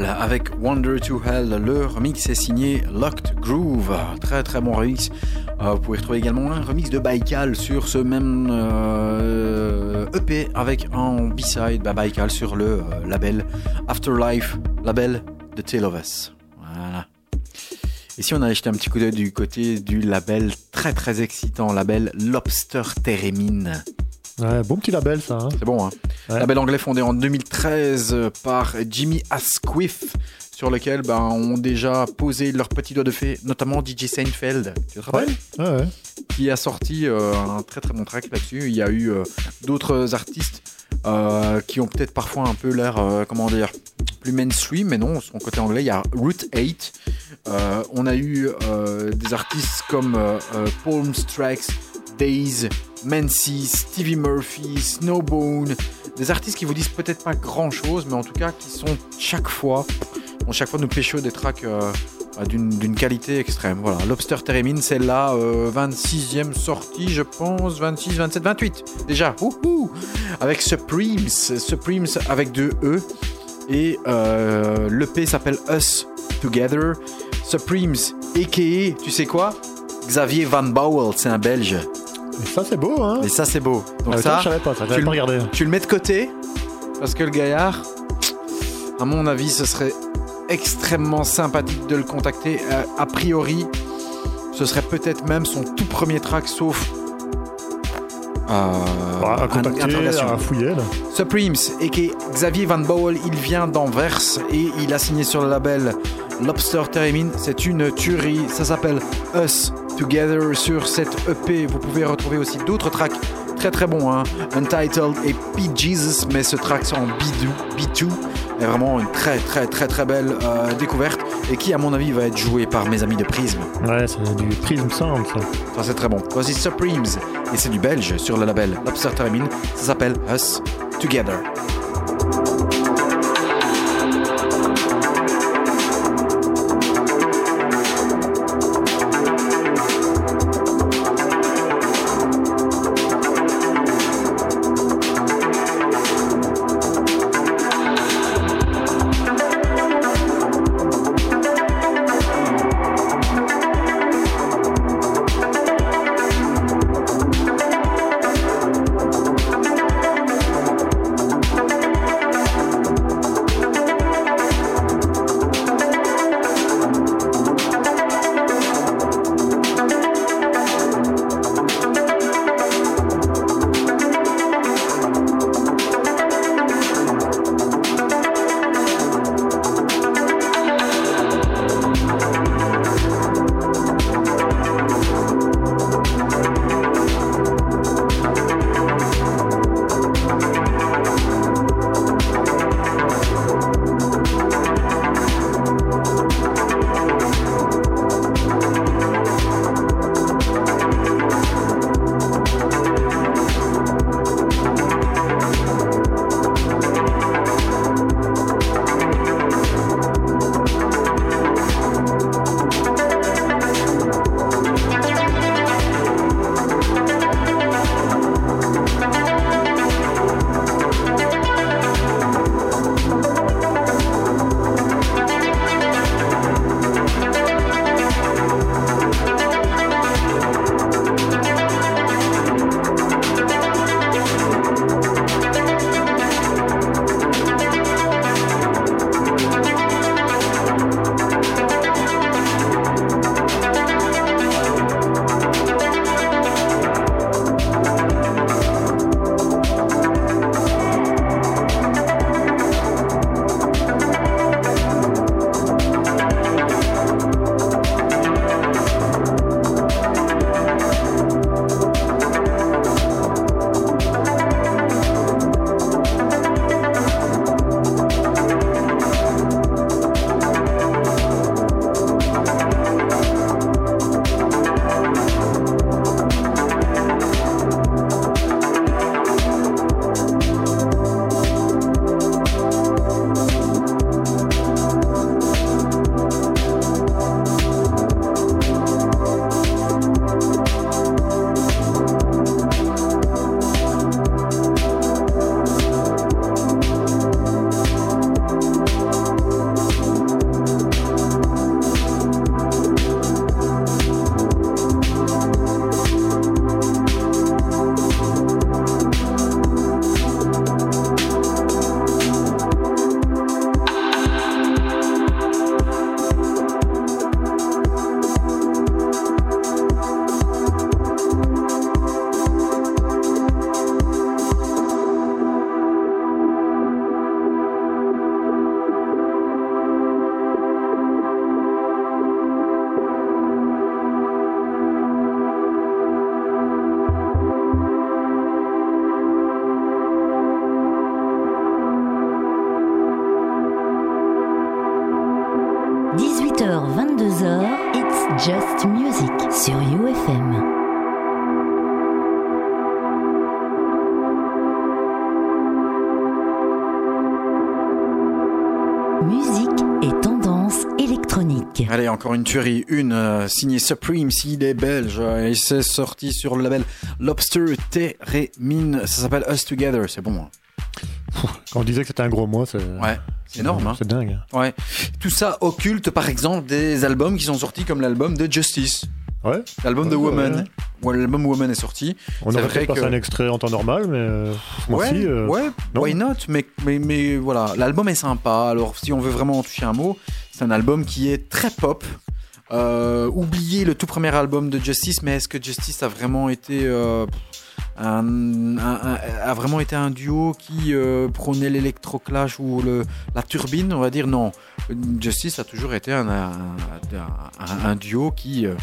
Avec Wonder to Hell. Le remix est signé Locked Groove. Très très bon remix. Euh, vous pouvez retrouver également un remix de Baikal sur ce même euh, EP avec un B-side bah, Baikal sur le euh, label Afterlife, label The Tale of Us. Voilà. Et si on allait jeter un petit coup d'œil du côté du label très très excitant, label Lobster Theremin. Ouais, bon petit label ça. hein. C'est bon, hein Ouais. Label anglais fondé en 2013 euh, par Jimmy Asquith, sur lequel ben, ont déjà posé leur petit doigt de fée, notamment DJ Seinfeld. Tu te rappelles Ouais, ouais. Qui a sorti euh, un très très bon track là-dessus. Il y a eu euh, d'autres artistes euh, qui ont peut-être parfois un peu l'air, comment dire, plus mainstream, mais non, son côté anglais, il y a Route 8. Euh, on a eu des artistes comme Palm Strikes, Days, Mancy, Stevie Murphy, Snowbone, des artistes qui vous disent peut-être pas grand chose, mais en tout cas qui sont chaque fois, vont chaque fois nous pécho des tracks euh, d'une d'une qualité extrême. Voilà, Lobster Theremin, celle-là, euh, 26e sortie, je pense, 26, 27, 28 déjà, Wouhou avec Supremes, Supremes avec deux E, et euh, l'EP s'appelle Us Together. Supremes, a.k.a. tu sais quoi? Xavier Van Bowel, c'est un Belge. Et ça c'est beau, hein. Et ça, c'est beau. Donc Ah, ça, je savais pas, ça, tu pas regardé. tu le mets de côté parce que le gaillard, à mon avis, ce serait extrêmement sympathique de le contacter. Euh, a priori, ce serait peut-être même son tout premier track, sauf. euh, Bah, à un- contacter, interrogation. à fouiller là. Supremes, et qui Xavier Van Bowel, il vient d'Anvers et il a signé sur le label Lobster Theremin. C'est une tuerie, ça s'appelle Us Together sur cette EP. Vous pouvez retrouver aussi d'autres tracks très très bons, hein. Untitled et Pete Jesus, mais ce track en B2, B2 est vraiment une très très très très belle euh, découverte et qui à mon avis va être joué par mes amis de Prism. Ouais, c'est du Prism Sound ça. Ça c'est très bon. Voici Supremes et c'est du belge sur le label Lobster Theremin. Ça s'appelle Us Together. Allez, encore une tuerie, une euh, signée Supreme, s'il est belge, euh, et c'est sorti sur le label Lobster Theremin, ça s'appelle Us Together, c'est bon. hein. Quand on disait que c'était un gros mois, c'est Ouais, énorme. Hein. C'est dingue. Ouais. Tout ça occulte par exemple des albums qui sont sortis comme l'album de Justice, Ouais. l'album de Ouais, Woman. ouais. L'album Woman est sorti. On aurait peut-être passé que- un extrait en temps normal, mais euh, Ouais, euh, ouais, non. why not? Mais, mais, mais voilà, l'album est sympa. Alors, si on veut vraiment en toucher un mot, c'est un album qui est très pop. Euh, oubliez le tout premier album de Justice, mais est-ce que Justice a vraiment été euh, un, a vraiment été un duo qui euh, prônait l'électroclash ou le, la turbine On va dire? Non. Justice a toujours été un duo qui euh,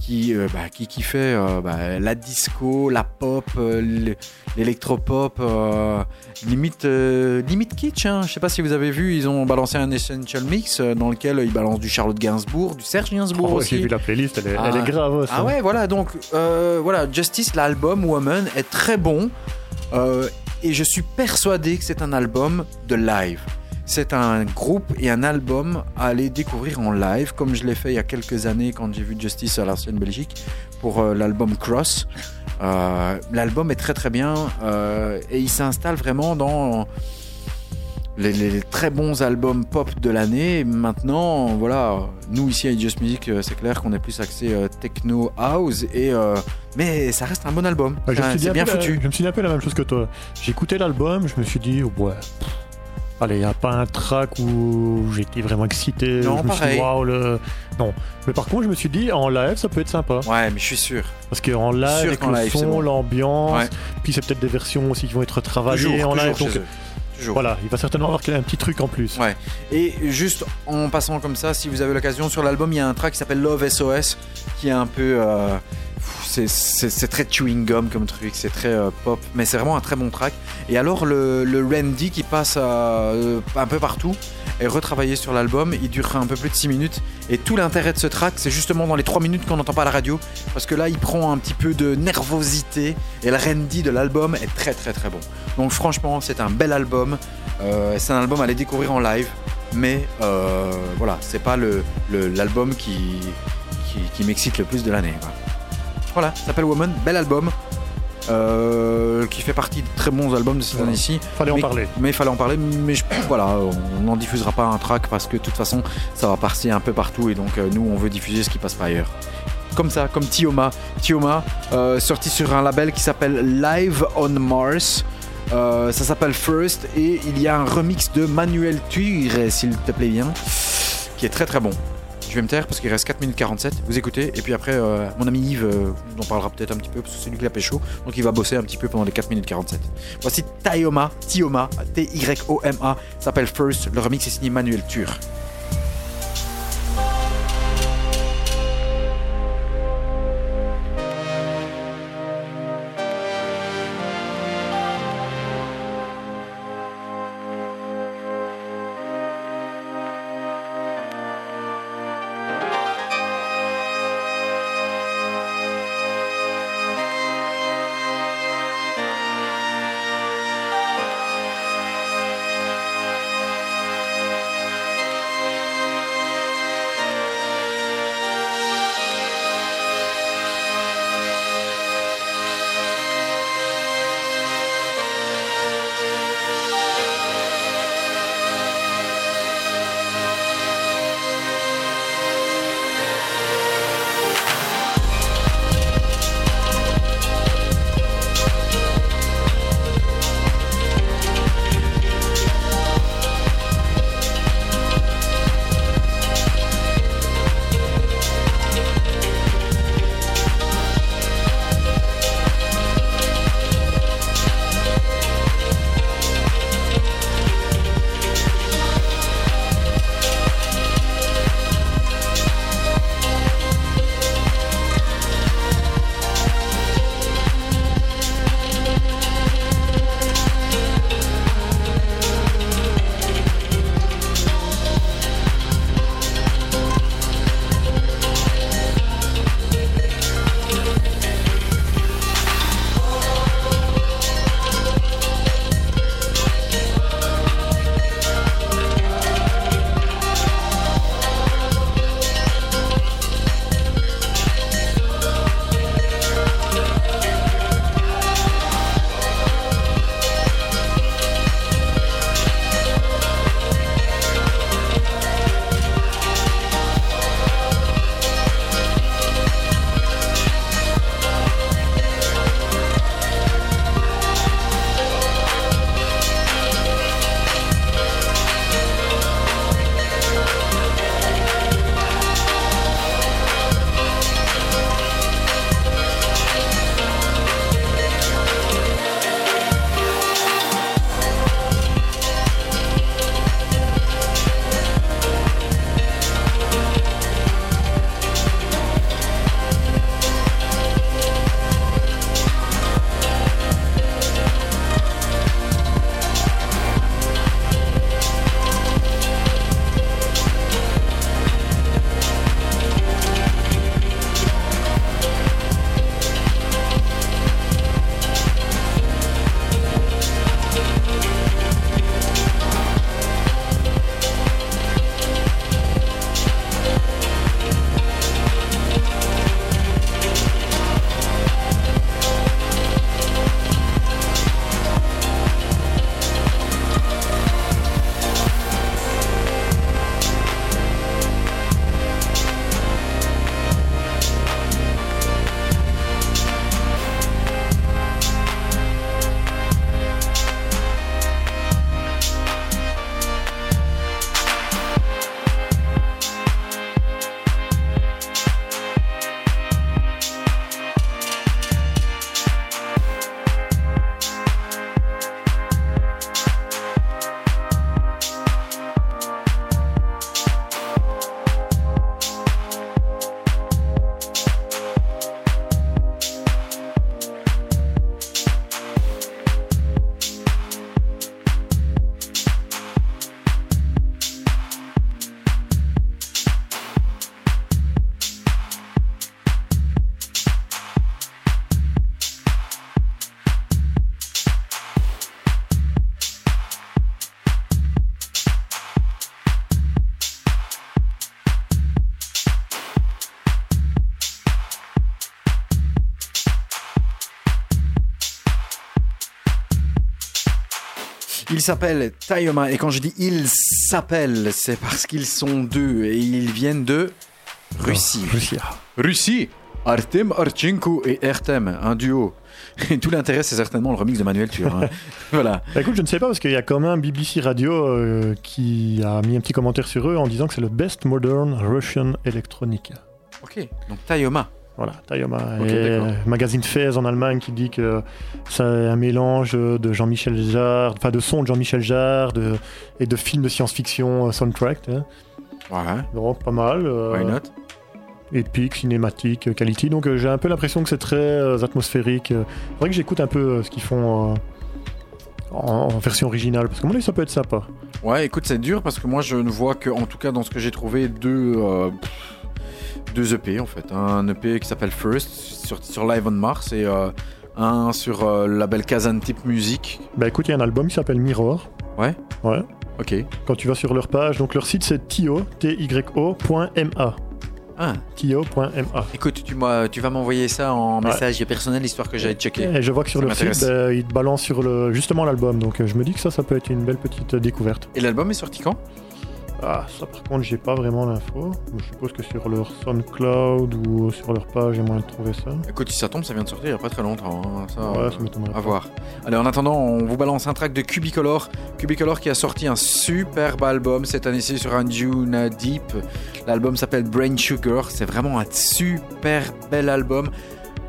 qui, euh, bah, qui, qui fait euh, bah, la disco, la pop, euh, l'électropop, euh, limite, limite kitsch. Hein. Je sais pas si vous avez vu, ils ont balancé un Essential Mix dans lequel ils balancent du Charlotte Gainsbourg, du Serge Gainsbourg Oh, aussi. J'ai vu la playlist, elle est, Ah. elle est grave. ça. Ah ouais, voilà, donc voilà, Justice, l'album Woman est très bon et je suis persuadé que c'est un album de live. C'est un groupe et un album à aller découvrir en live, comme je l'ai fait il y a quelques années quand j'ai vu Justice à l'ancienne Belgique pour euh, l'album Cross. Euh, l'album est très très bien euh, et il s'installe vraiment dans les, très bons albums pop de l'année. Maintenant, voilà, nous ici à Just Music, c'est clair qu'on est plus axé techno house, et, mais ça reste un bon album. Dit c'est bien la- foutu. je me suis dit un peu la même chose que toi. J'ai écouté l'album, je me suis dit, ouais. Allez, il n'y a pas un track où j'étais vraiment excité. Non, je me suis dit, waouh, le. Non. Mais par contre, je me suis dit, en live, ça peut être sympa. Ouais, mais je suis sûr. Parce qu'en live, Sûr avec le live, son, bon. l'ambiance, Ouais. puis c'est peut-être des versions aussi qui vont être travaillées Toujours, en toujours live. chez donc. Toujours. voilà, il va certainement avoir un petit truc en plus. Ouais. Et juste en passant comme ça, si vous avez l'occasion, sur l'album, il y a un track qui s'appelle Love SOS, qui est un peu. euh, c'est- très chewing gum comme truc, c'est très euh, pop, mais c'est vraiment un très bon track. Et alors, le, Randy qui passe euh, un peu partout est retravaillé sur l'album, il dure un peu plus de 6 minutes. Et tout l'intérêt de ce track, c'est justement dans les 3 minutes qu'on n'entend pas la radio, parce que là, il prend un petit peu de nervosité, et le Randy de l'album est très très très bon. Donc, franchement, c'est un bel album. Euh, c'est un album à aller découvrir en live, mais voilà, c'est pas l'album qui, qui, m'excite le plus de l'année. Voilà, ça s'appelle Woman, bel album, euh, qui fait partie de très bons albums de cette année-ci. Fallait en parler. Mais il fallait en parler, mais je- (coughs) voilà, on n'en diffusera pas un track parce que de toute façon, ça va passer un peu partout et donc euh, nous, on veut diffuser ce qui passe pas ailleurs. Comme ça, comme Tioma. Tioma, euh, sorti sur un label qui s'appelle Live on Mars. Ça s'appelle First et il y a un remix de Manuel Ture, s'il te plaît bien, qui est très très bon. Je vais me taire parce qu'il reste 4 minutes 47. Vous écoutez. Et puis après, euh, mon ami Yves euh, en parlera peut-être un petit peu parce que c'est lui qui l'a pécho. Donc il va bosser un petit peu pendant les 4 minutes 47. Voici Tyoma, Tioma, T-Y-O-M-A, s'appelle First. Le remix est signé Manuel Ture. Il s'appelle Tayoma et quand je dis il s'appelle, c'est parce qu'ils sont deux et ils viennent de Russie. Russie. Russie. Artem Archenko et Ertem, un duo. Et tout l'intérêt, c'est certainement le remix de Manuel Tur. hein. (laughs) voilà. Bah, écoute, je ne sais pas parce qu'il y a quand même BBC Radio euh, qui a mis un petit commentaire sur eux en disant que c'est le best modern Russian electronic. Ok, donc Tayoma. Voilà, Tayoma. Ok, et d'accord. euh, magazine Fez en Allemagne qui dit que c'est un mélange de Jean-Michel Jarre, enfin de sons de Jean-Michel Jarre de, et de films de science-fiction euh, soundtrack. hein. Ouais, Donc pas mal. euh, why not? épique, cinématique, euh, quality. Donc j'ai un peu l'impression que c'est très atmosphérique. C'est vrai que j'écoute un peu ce qu'ils font en, version originale parce que mon avis ça peut être sympa. Ouais, écoute, c'est dur parce que moi, je ne vois que, en tout cas, dans ce que j'ai trouvé, deux, euh, pff, deux EP en fait. Un EP qui s'appelle First sur, sur Live on Mars et euh, un sur euh, le label Kazan Type Music. Bah écoute, il y a un album qui s'appelle Mirror. Ouais. Ouais. Ok. Quand tu vas sur leur page, donc leur site c'est tio, T-Y-O.ma. Ah, Tio.ma. écoute, tu, tu vas m'envoyer ça en Ouais. message personnel histoire que j'aille checker. Et je vois que sur Ça leur site, bah, ils te balancent sur le, justement l'album. Donc euh, je me dis que ça, ça peut être une belle petite euh, découverte. Et l'album est sorti quand? Ah, ça par contre, j'ai pas vraiment l'info. Je suppose que sur leur SoundCloud ou sur leur page, y a moyen de trouver ça. Écoute, si ça tombe, ça vient de sortir il n'y a pas très longtemps. hein. Ça, Ouais, ça m'étonnerait À pas. voir. Allez, en attendant, on vous balance un track de Cubicolor. Cubicolor qui a sorti un superbe album cette année-ci sur un Dune Deep. L'album s'appelle Brain Sugar. C'est vraiment un super bel album.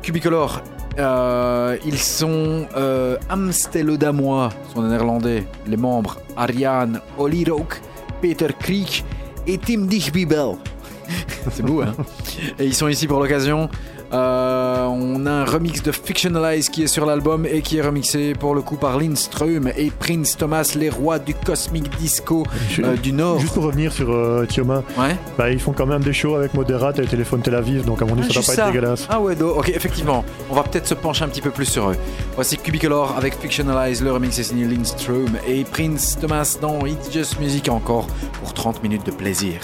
Cubicolor, euh, ils sont euh, Amstelodamois, sont des néerlandais. Les membres Ariane Olirook, Peter Kriek et Tim Dichbibel. C'est beau, hein Et ils sont ici pour l'occasion. Euh, on a un remix de Fictionalize qui est sur l'album et qui est remixé pour le coup par Lindström et Prince Thomas, les rois du cosmic disco Je- euh, du Nord. Juste pour revenir sur euh, Tioma, Ouais. bah, ils font quand même des shows avec Moderat et Téléphone Tel Aviv, donc à mon Ah, avis ça juste doit pas ça. être dégueulasse. Ah ouais, do- ok, effectivement. On va peut-être se pencher un petit peu plus sur eux. Voici Cubicolor avec Fictionalize, le remix est signé Lindström et Prince Thomas dans It's Just Music encore pour 30 minutes de plaisir.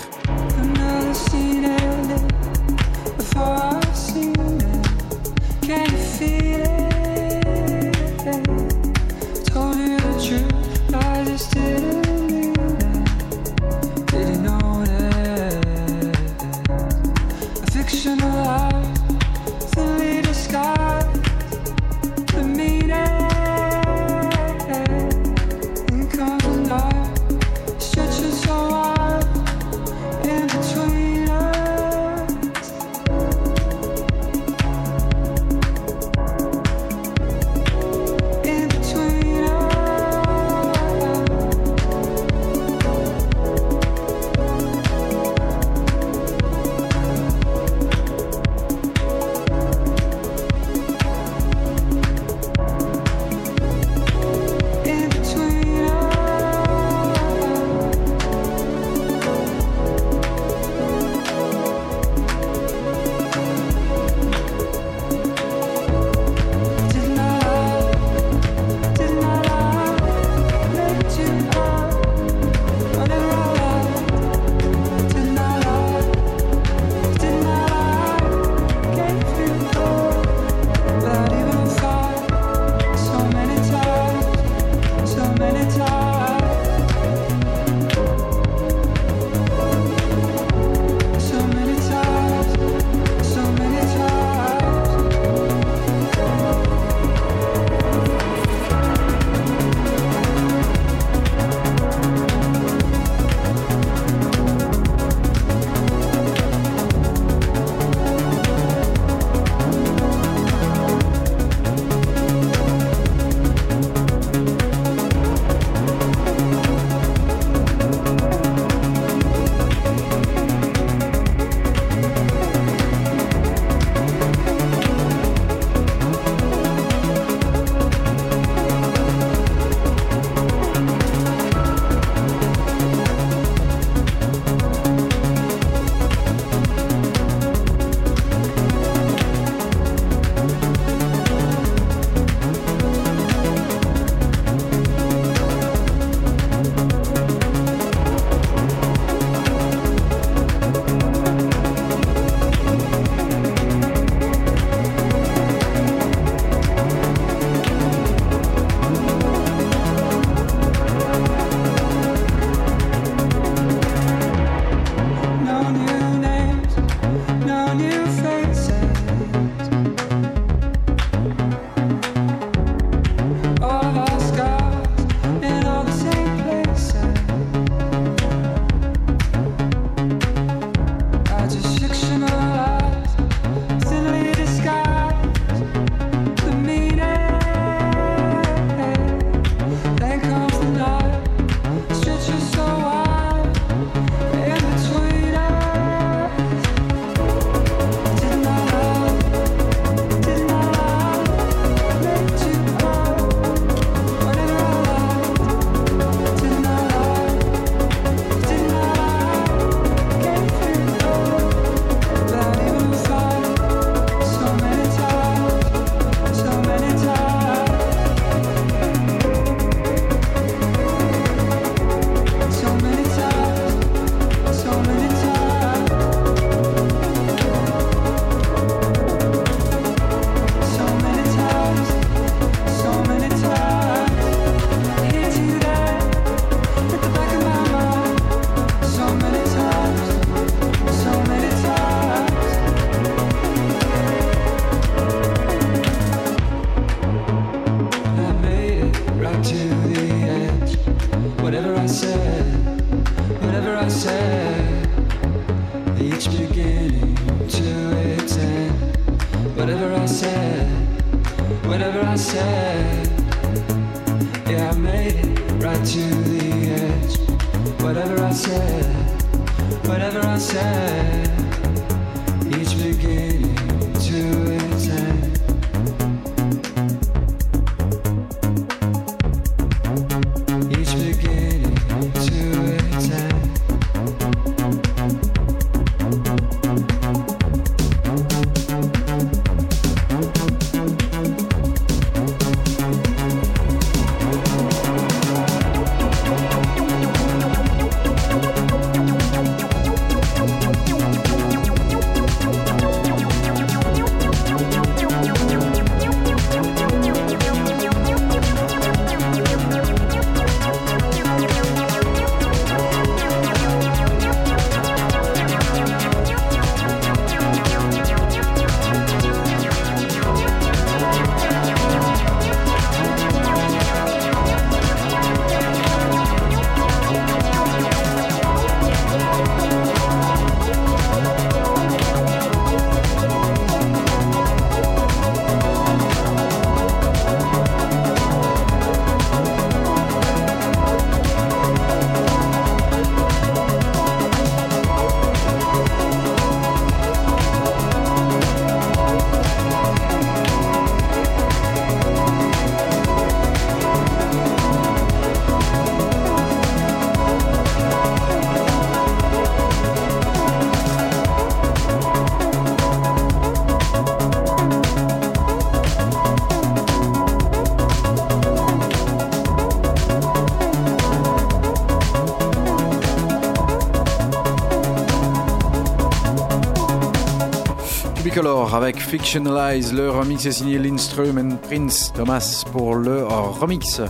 Avec Fictionalize, le remix est signé Lindström and Prince Thomas pour le remix.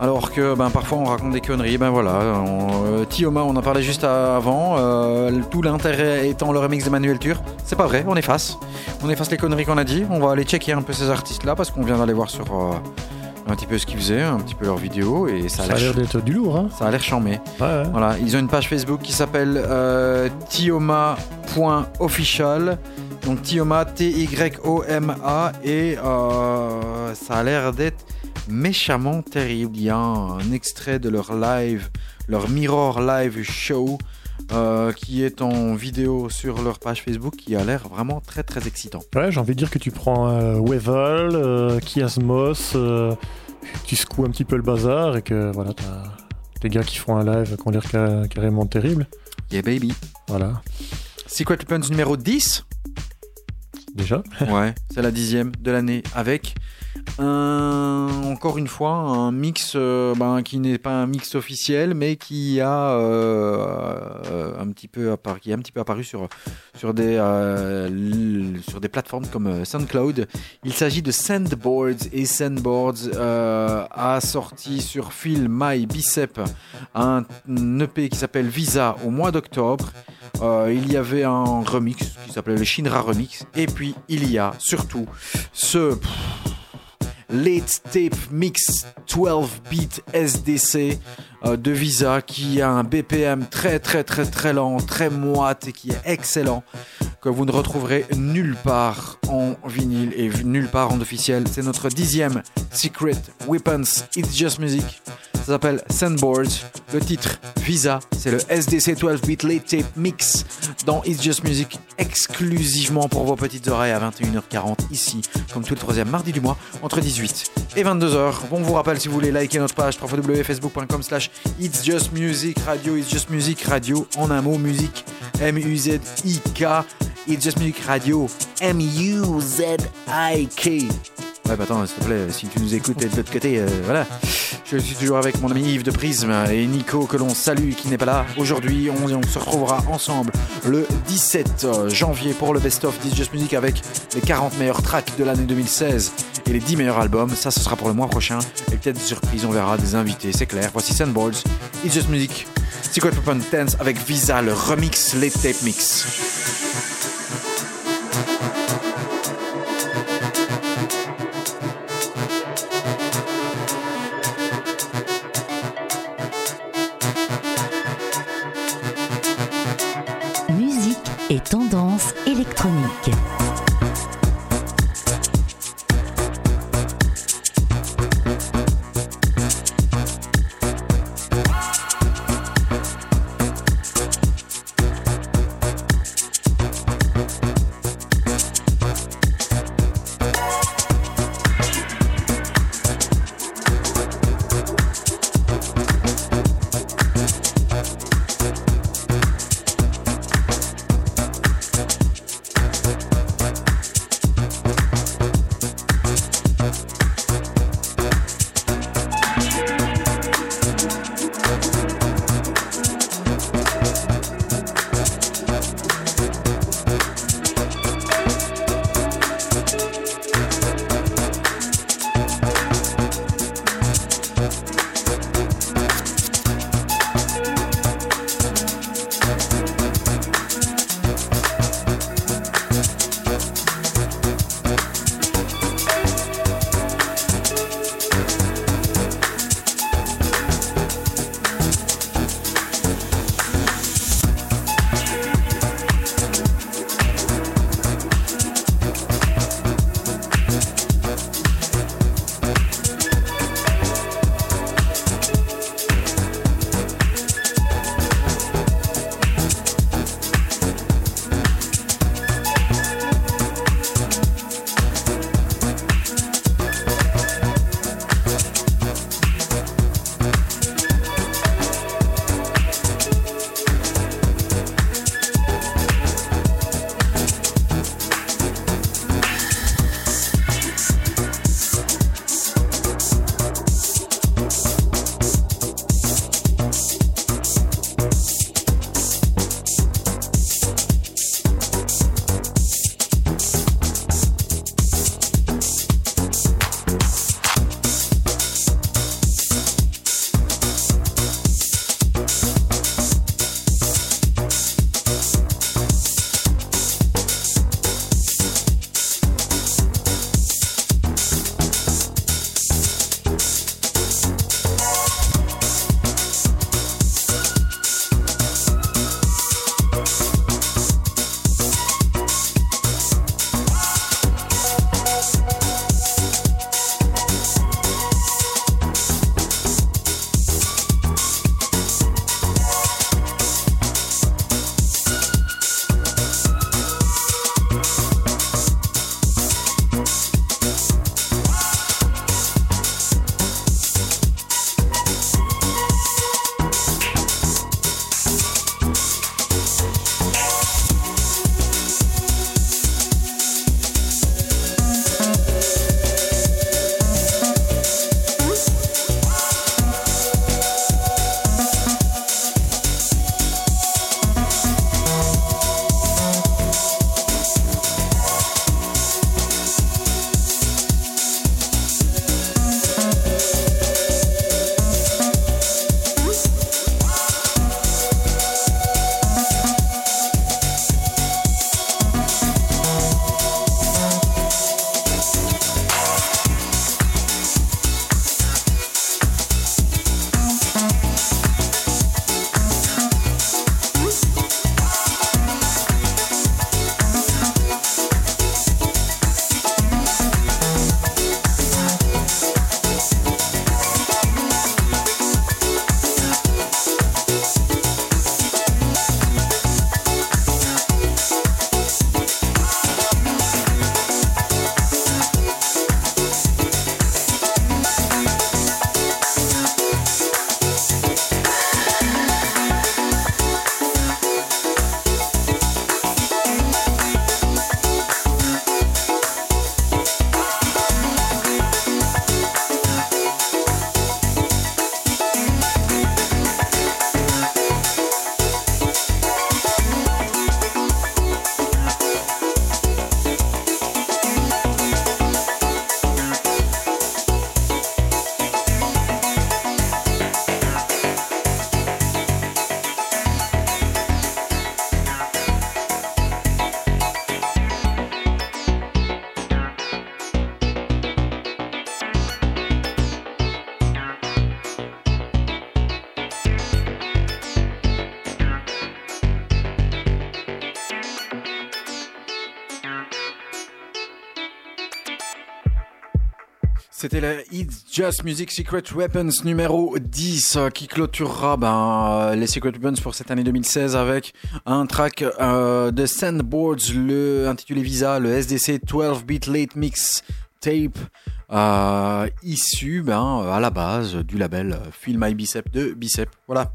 Alors que ben, parfois on raconte des conneries, ben voilà, on, euh, Tioma on en parlait juste avant, euh, tout l'intérêt étant le remix d'Emmanuel Tur, c'est pas vrai, on efface, on efface les conneries qu'on a dit, on va aller checker un peu ces artistes là parce qu'on vient d'aller voir sur euh, un petit peu ce qu'ils faisaient, un petit peu leurs vidéos et ça a Ça a l'air l'air d'être du lourd, hein ça a l'air chambé. Ouais, ouais. Voilà, ils ont une page Facebook qui s'appelle euh, tioma.official. Donc Tioma, T-Y-O-M-A. Et euh, ça a l'air d'être méchamment terrible. Il y a un, un extrait de leur live, leur Mirror Live Show, euh, qui est en vidéo sur leur page Facebook, qui a l'air vraiment très très excitant. Ouais, j'ai envie de dire que tu prends euh, Wevel, euh, Kiasmos, tu secoues un petit peu le bazar et que voilà, t'as des gars qui font un live qui ont l'air ca- carrément terrible. Yeah baby. Voilà, Secret Weapons numéro 10 déjà. Ouais, c'est la dixième de l'année avec un, encore une fois un mix euh, ben, qui n'est pas un mix officiel mais qui a euh, un petit peu apparu, qui est un petit peu apparu sur sur des euh, sur des plateformes comme euh, SoundCloud. Il s'agit de Sandboards et Sandboards euh, a sorti sur Phil My Bicep un EP qui s'appelle Visa au mois d'octobre. Euh, il y avait un remix qui s'appelait le Shinra Remix. Et puis il y a surtout ce Late Tape Mix 12 Beat SDC de Visa qui a un BPM très très très très lent, très moite et qui est excellent que vous ne retrouverez nulle part en vinyle et nulle part en officiel. C'est notre dixième Secret Weapons It's Just Music. Ça s'appelle Sandboards. Le titre Visa, c'est le SDC 12 Beat Late Tape Mix dans It's Just Music exclusivement pour vos petites oreilles à 21h40 ici, comme tout le troisième mardi du mois, entre 18 et 22h. Bon, on vous rappelle si vous voulez liker notre page www.facebook.com slash It's Just Music Radio, It's Just Music Radio, en un mot, musique, M-U-Z-I-K, It's Just Music Radio, M-U-Z-I-K. Ouais, bah attends, s'il te plaît, si tu nous écoutes de l'autre côté, euh, voilà. Je suis toujours avec mon ami Yves de Prisme et Nico que l'on salue qui n'est pas là. Aujourd'hui, on, se retrouvera ensemble le 17 janvier pour le best-of This Just Music avec les 40 meilleurs tracks de l'année 2016 et les 10 meilleurs albums. Ça, ce sera pour le mois prochain. Et peut-être des surprises, on verra des invités, c'est clair. Voici Sandboards, It's Just Music, Secret Weapon Dance avec Visa, le remix, les tape mix? C'était le It's Just Music Secret Weapons numéro 10 euh, qui clôturera ben, euh, les Secret Weapons pour cette année 2016 avec un track euh, de Sandboards, le intitulé Visa, le SDC 12-bit late mix tape, euh, issu ben, à la base du label Feel My Bicep de Bicep. Voilà.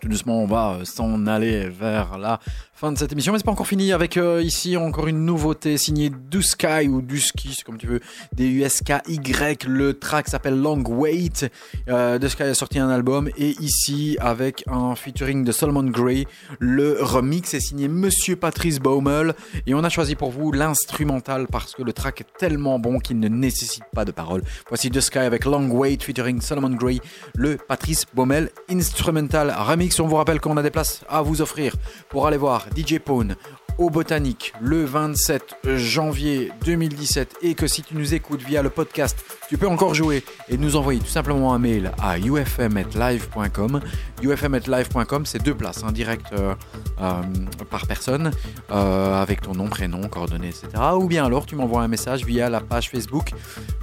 Tout doucement, on va s'en aller vers la fin de cette émission, mais c'est pas encore fini avec euh, ici encore une nouveauté signée Dusky ou Dusky, c'est comme tu veux, D-U-S-K-Y. Le track s'appelle Long Wait. Euh, Dusky a sorti un album et ici avec un featuring de Solomon Gray, le remix est signé Monsieur Patrice Baumel et on a choisi pour vous l'instrumental parce que le track est tellement bon qu'il ne nécessite pas de paroles. Voici Dusky avec Long Wait featuring Solomon Gray, le Patrice Baumel instrumental remix. On vous rappelle qu'on a des places à vous offrir pour aller voir DJ Pone au Botanique le 27 janvier 2017 et que si tu nous écoutes via le podcast, tu peux encore jouer et nous envoyer tout simplement un mail à ufm@live.com. ufm@live.com, c'est deux places, un direct euh, euh, par personne euh, avec ton nom, prénom, coordonnées, etc. Ou bien alors tu m'envoies un message via la page Facebook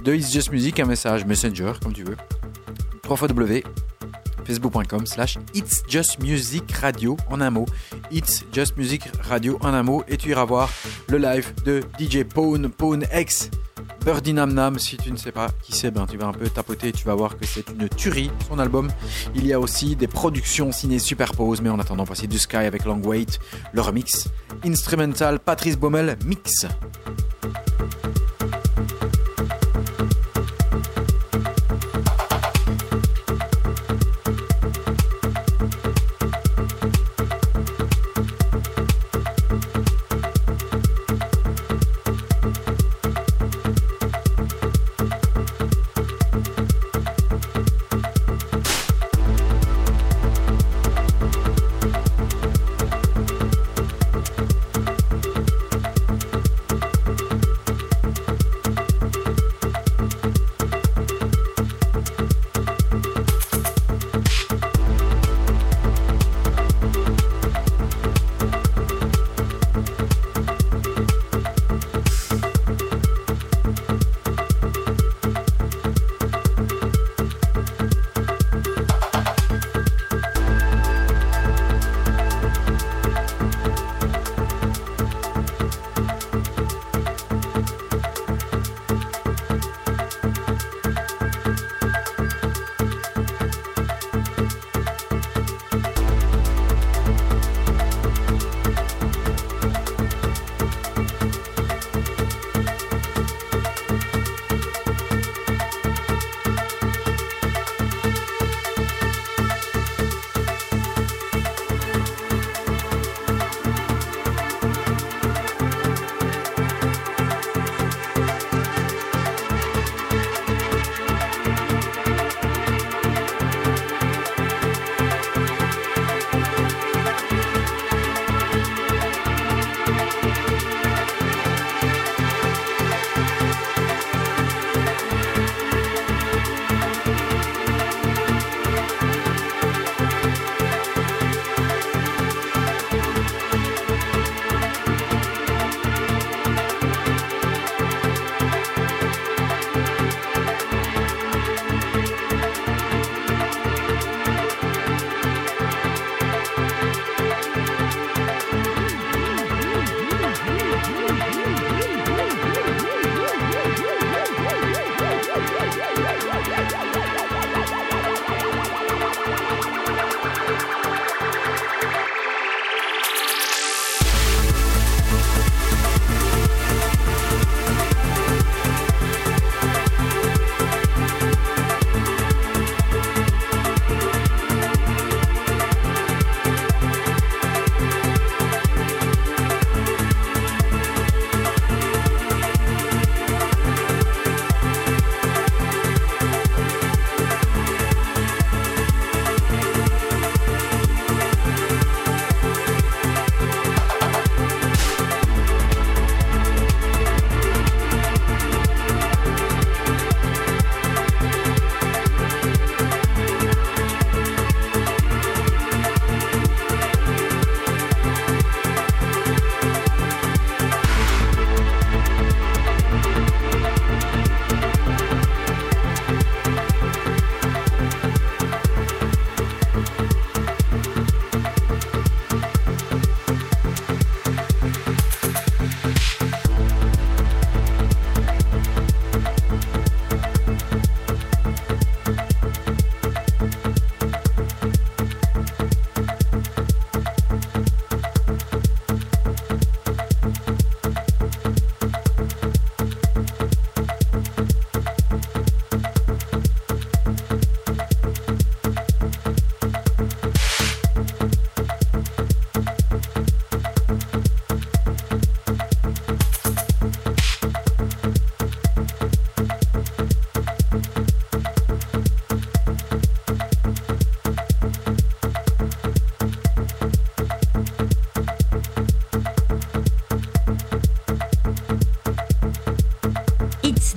de It's Just Music, un message Messenger comme tu veux. 3 W facebook.com slash It's Just Music Radio en un mot. It's Just Music Radio en un mot. Et tu iras voir le live de DJ Pone, Pone X. Birdie Nam Nam, si tu ne sais pas qui c'est, ben tu vas un peu tapoter, tu vas voir que c'est une tuerie, son album. Il y a aussi des productions ciné superpose, mais en attendant, voici du Sky avec Long Wait, le remix, instrumental Patrice Baumel, mix.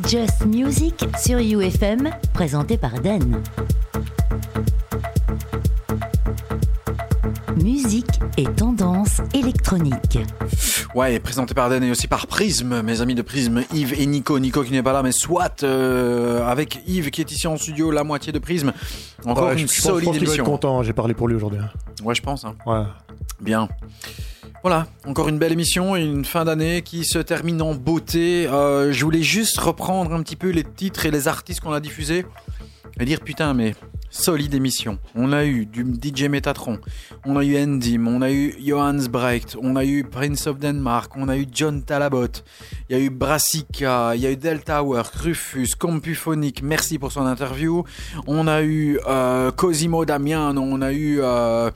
Just Music sur UFM, présenté par Dan. Musique et tendance électronique. Ouais, présenté par Dan et aussi par Prism, mes amis de Prism, Yves et Nico. Nico qui n'est pas là, mais soit euh, avec Yves qui est ici en studio, la moitié de Prism. Encore Ouais, une je, je pense- je solide pense émission. content, j'ai parlé pour lui aujourd'hui. hein. Ouais, je pense. hein. Ouais. Bien. Voilà, encore une belle émission et une fin d'année qui se termine en beauté. Euh, je voulais juste reprendre un petit peu les titres et les artistes qu'on a diffusés et dire putain mais solide émission. On a eu du DJ Metatron, on a eu Endim, on a eu Johannes Brecht, on a eu Prince of Denmark, on a eu John Talabot, il y a eu Brassica, il y a eu Delta Work, Rufus, Compuphonic, merci pour son interview. On a eu euh, Cosimo Damiano, on a eu euh,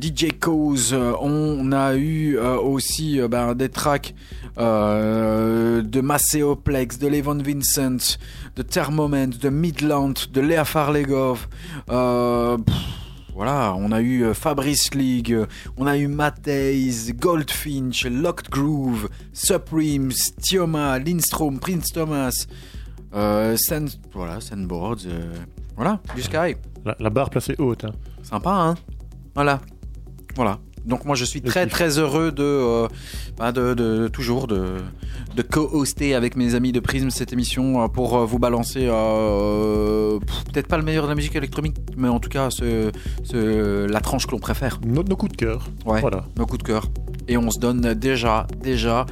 DJ Cause, euh, on a eu euh, aussi euh, ben, des tracks euh, de Macéoplex, de Levon Vincent, de Thermoment, de Midland, de Léa Farlegov. Euh, pff, voilà, on a eu Fabrice League, on a eu Matthijs, Goldfinch, Locked Groove, Supremes, Tioma, Lindstrom, Prince Thomas, euh, Sand, voilà, Sandboards, voilà, du Sky. La, la barre placée haute. hein. Sympa, hein Voilà. Voilà. Donc moi je suis très très heureux de, euh, bah, de, de- toujours de, de co-hoster avec mes amis de Prism cette émission euh, pour euh, vous balancer euh, peut-être pas le meilleur de la musique électronique mais en tout cas ce, ce- la tranche que l'on préfère. Nos, nos coups de cœur. Ouais, Voilà. nos coups de cœur. Et on se donne déjà, déjà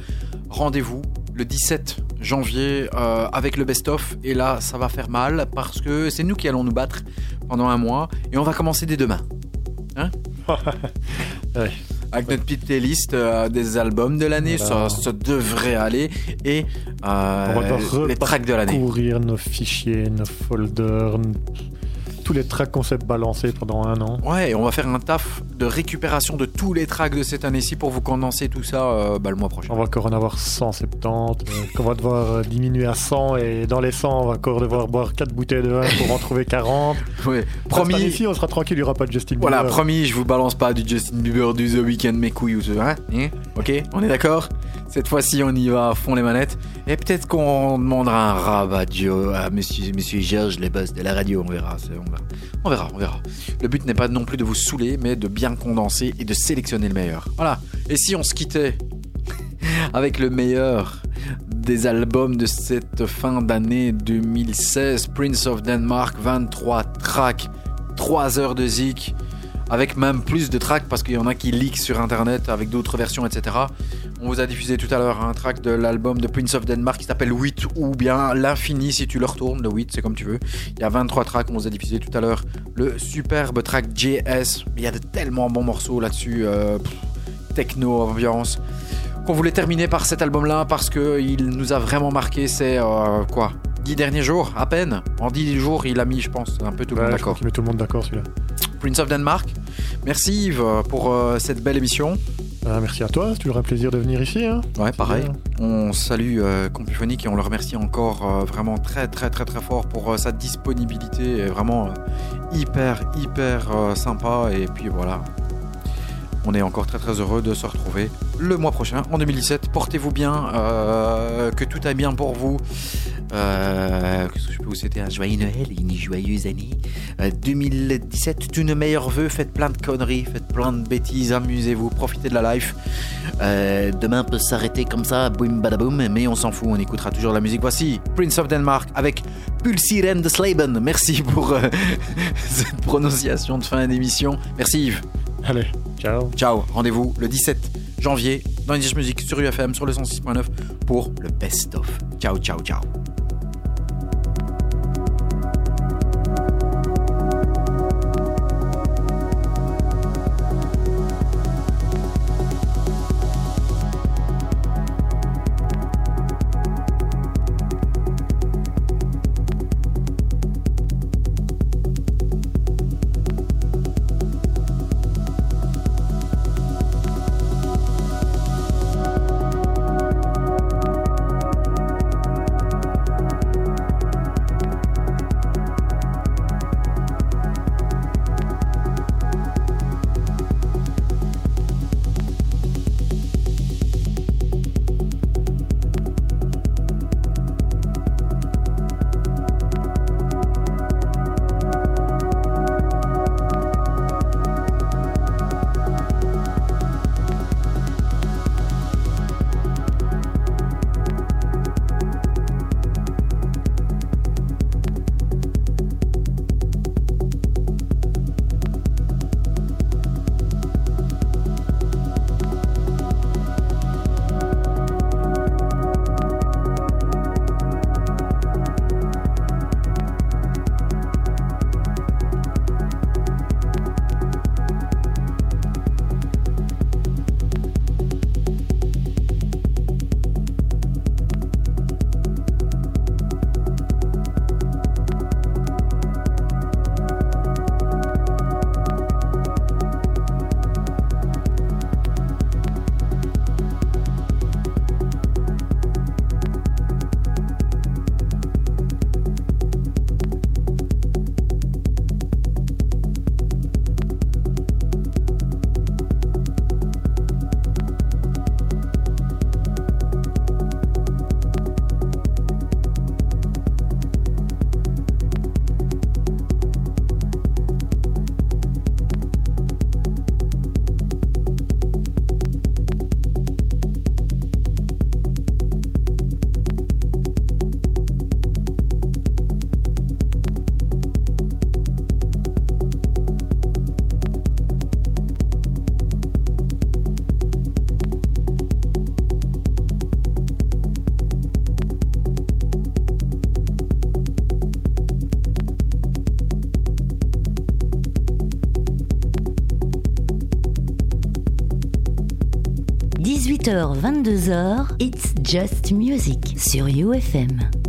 rendez-vous le 17 janvier euh, avec le best-of. Et là, ça va faire mal parce que c'est nous qui allons nous battre pendant un mois. Et on va commencer dès demain. Hein (laughs) Ouais. Avec notre petite playlist euh, des albums de l'année, Voilà. ça, ça devrait aller. Et euh, On va les tracks de l'année. Courir nos fichiers, nos folders, tous les tracks qu'on s'est balancés pendant un an. Ouais, et on va faire un taf de récupération de tous les tracks de cette année-ci pour vous condenser tout ça euh, bah, le mois prochain. On va encore en avoir 170, euh, qu'on va devoir euh, diminuer à 100 et dans les 100, on va encore devoir boire 4 bouteilles de vin pour en trouver 40. (laughs) Ouais. Promis. Promis, ici, on sera tranquille, il n'y aura pas de Justin Bieber. Voilà, promis, je vous balance pas du Justin Bieber, du The Weeknd, mes couilles ou ce. Hein Hein Ok, on est d'accord? Cette fois-ci, on y va à fond les manettes. Et peut-être qu'on demandera un rabat Joe à monsieur, monsieur Georges, les boss de la radio. On verra, c'est- on verra. On verra, on verra. Le but n'est pas non plus de vous saouler, mais de bien condenser et de sélectionner le meilleur. Voilà. Et si on se quittait (laughs) avec le meilleur des albums de cette fin d'année 2016, Prince of Denmark, 23 tracks, 3 heures de zik, avec même plus de tracks parce qu'il y en a qui leak sur internet avec d'autres versions, etc. On vous a diffusé tout à l'heure un track de l'album de Prince of Denmark qui s'appelle 8 ou bien L'Infini si tu le retournes, le 8 c'est comme tu veux. Il y a 23 tracks, on vous a diffusé tout à l'heure le superbe track JS. Il y a de tellement bons morceaux là-dessus, euh, techno, ambiance qu'on voulait terminer par cet album-là parce que il nous a vraiment marqué. C'est euh, quoi 10 derniers jours, à peine. En 10 jours, il a mis, je pense, un peu tout le Ouais, monde d'accord. qu'il met tout le monde d'accord celui-là. Prince of Denmark. Merci Yves pour euh, cette belle émission. Euh, merci à toi, c'est toujours un plaisir de venir ici. Hein. Ouais, pareil. On salue euh, Compuphonique et on le remercie encore euh, vraiment très très très très fort pour euh, sa disponibilité. Vraiment hyper hyper sympa. Et puis voilà. On est encore très très heureux de se retrouver le mois prochain, en 2017. Portez-vous bien, que tout aille bien pour vous. Euh, Qu'est-ce que je peux vous souhaiter? Un joyeux Noël et une joyeuse année. Euh, 2017, tous nos meilleurs voeux. Faites plein de conneries, faites plein de bêtises, amusez-vous, profitez de la life. Euh, demain peut s'arrêter comme ça, boum badaboum, mais on s'en fout, on écoutera toujours la musique. Voici Prince of Denmark avec Pulsiren de Slaben. Merci pour euh, (laughs) cette prononciation de fin d'émission. Merci Yves. Allez, ciao. Ciao, rendez-vous le 17 janvier dans les Music sur UFM sur le 106.9 pour le best-of. Ciao, ciao, ciao. 22h, It's Just Music sur UFM.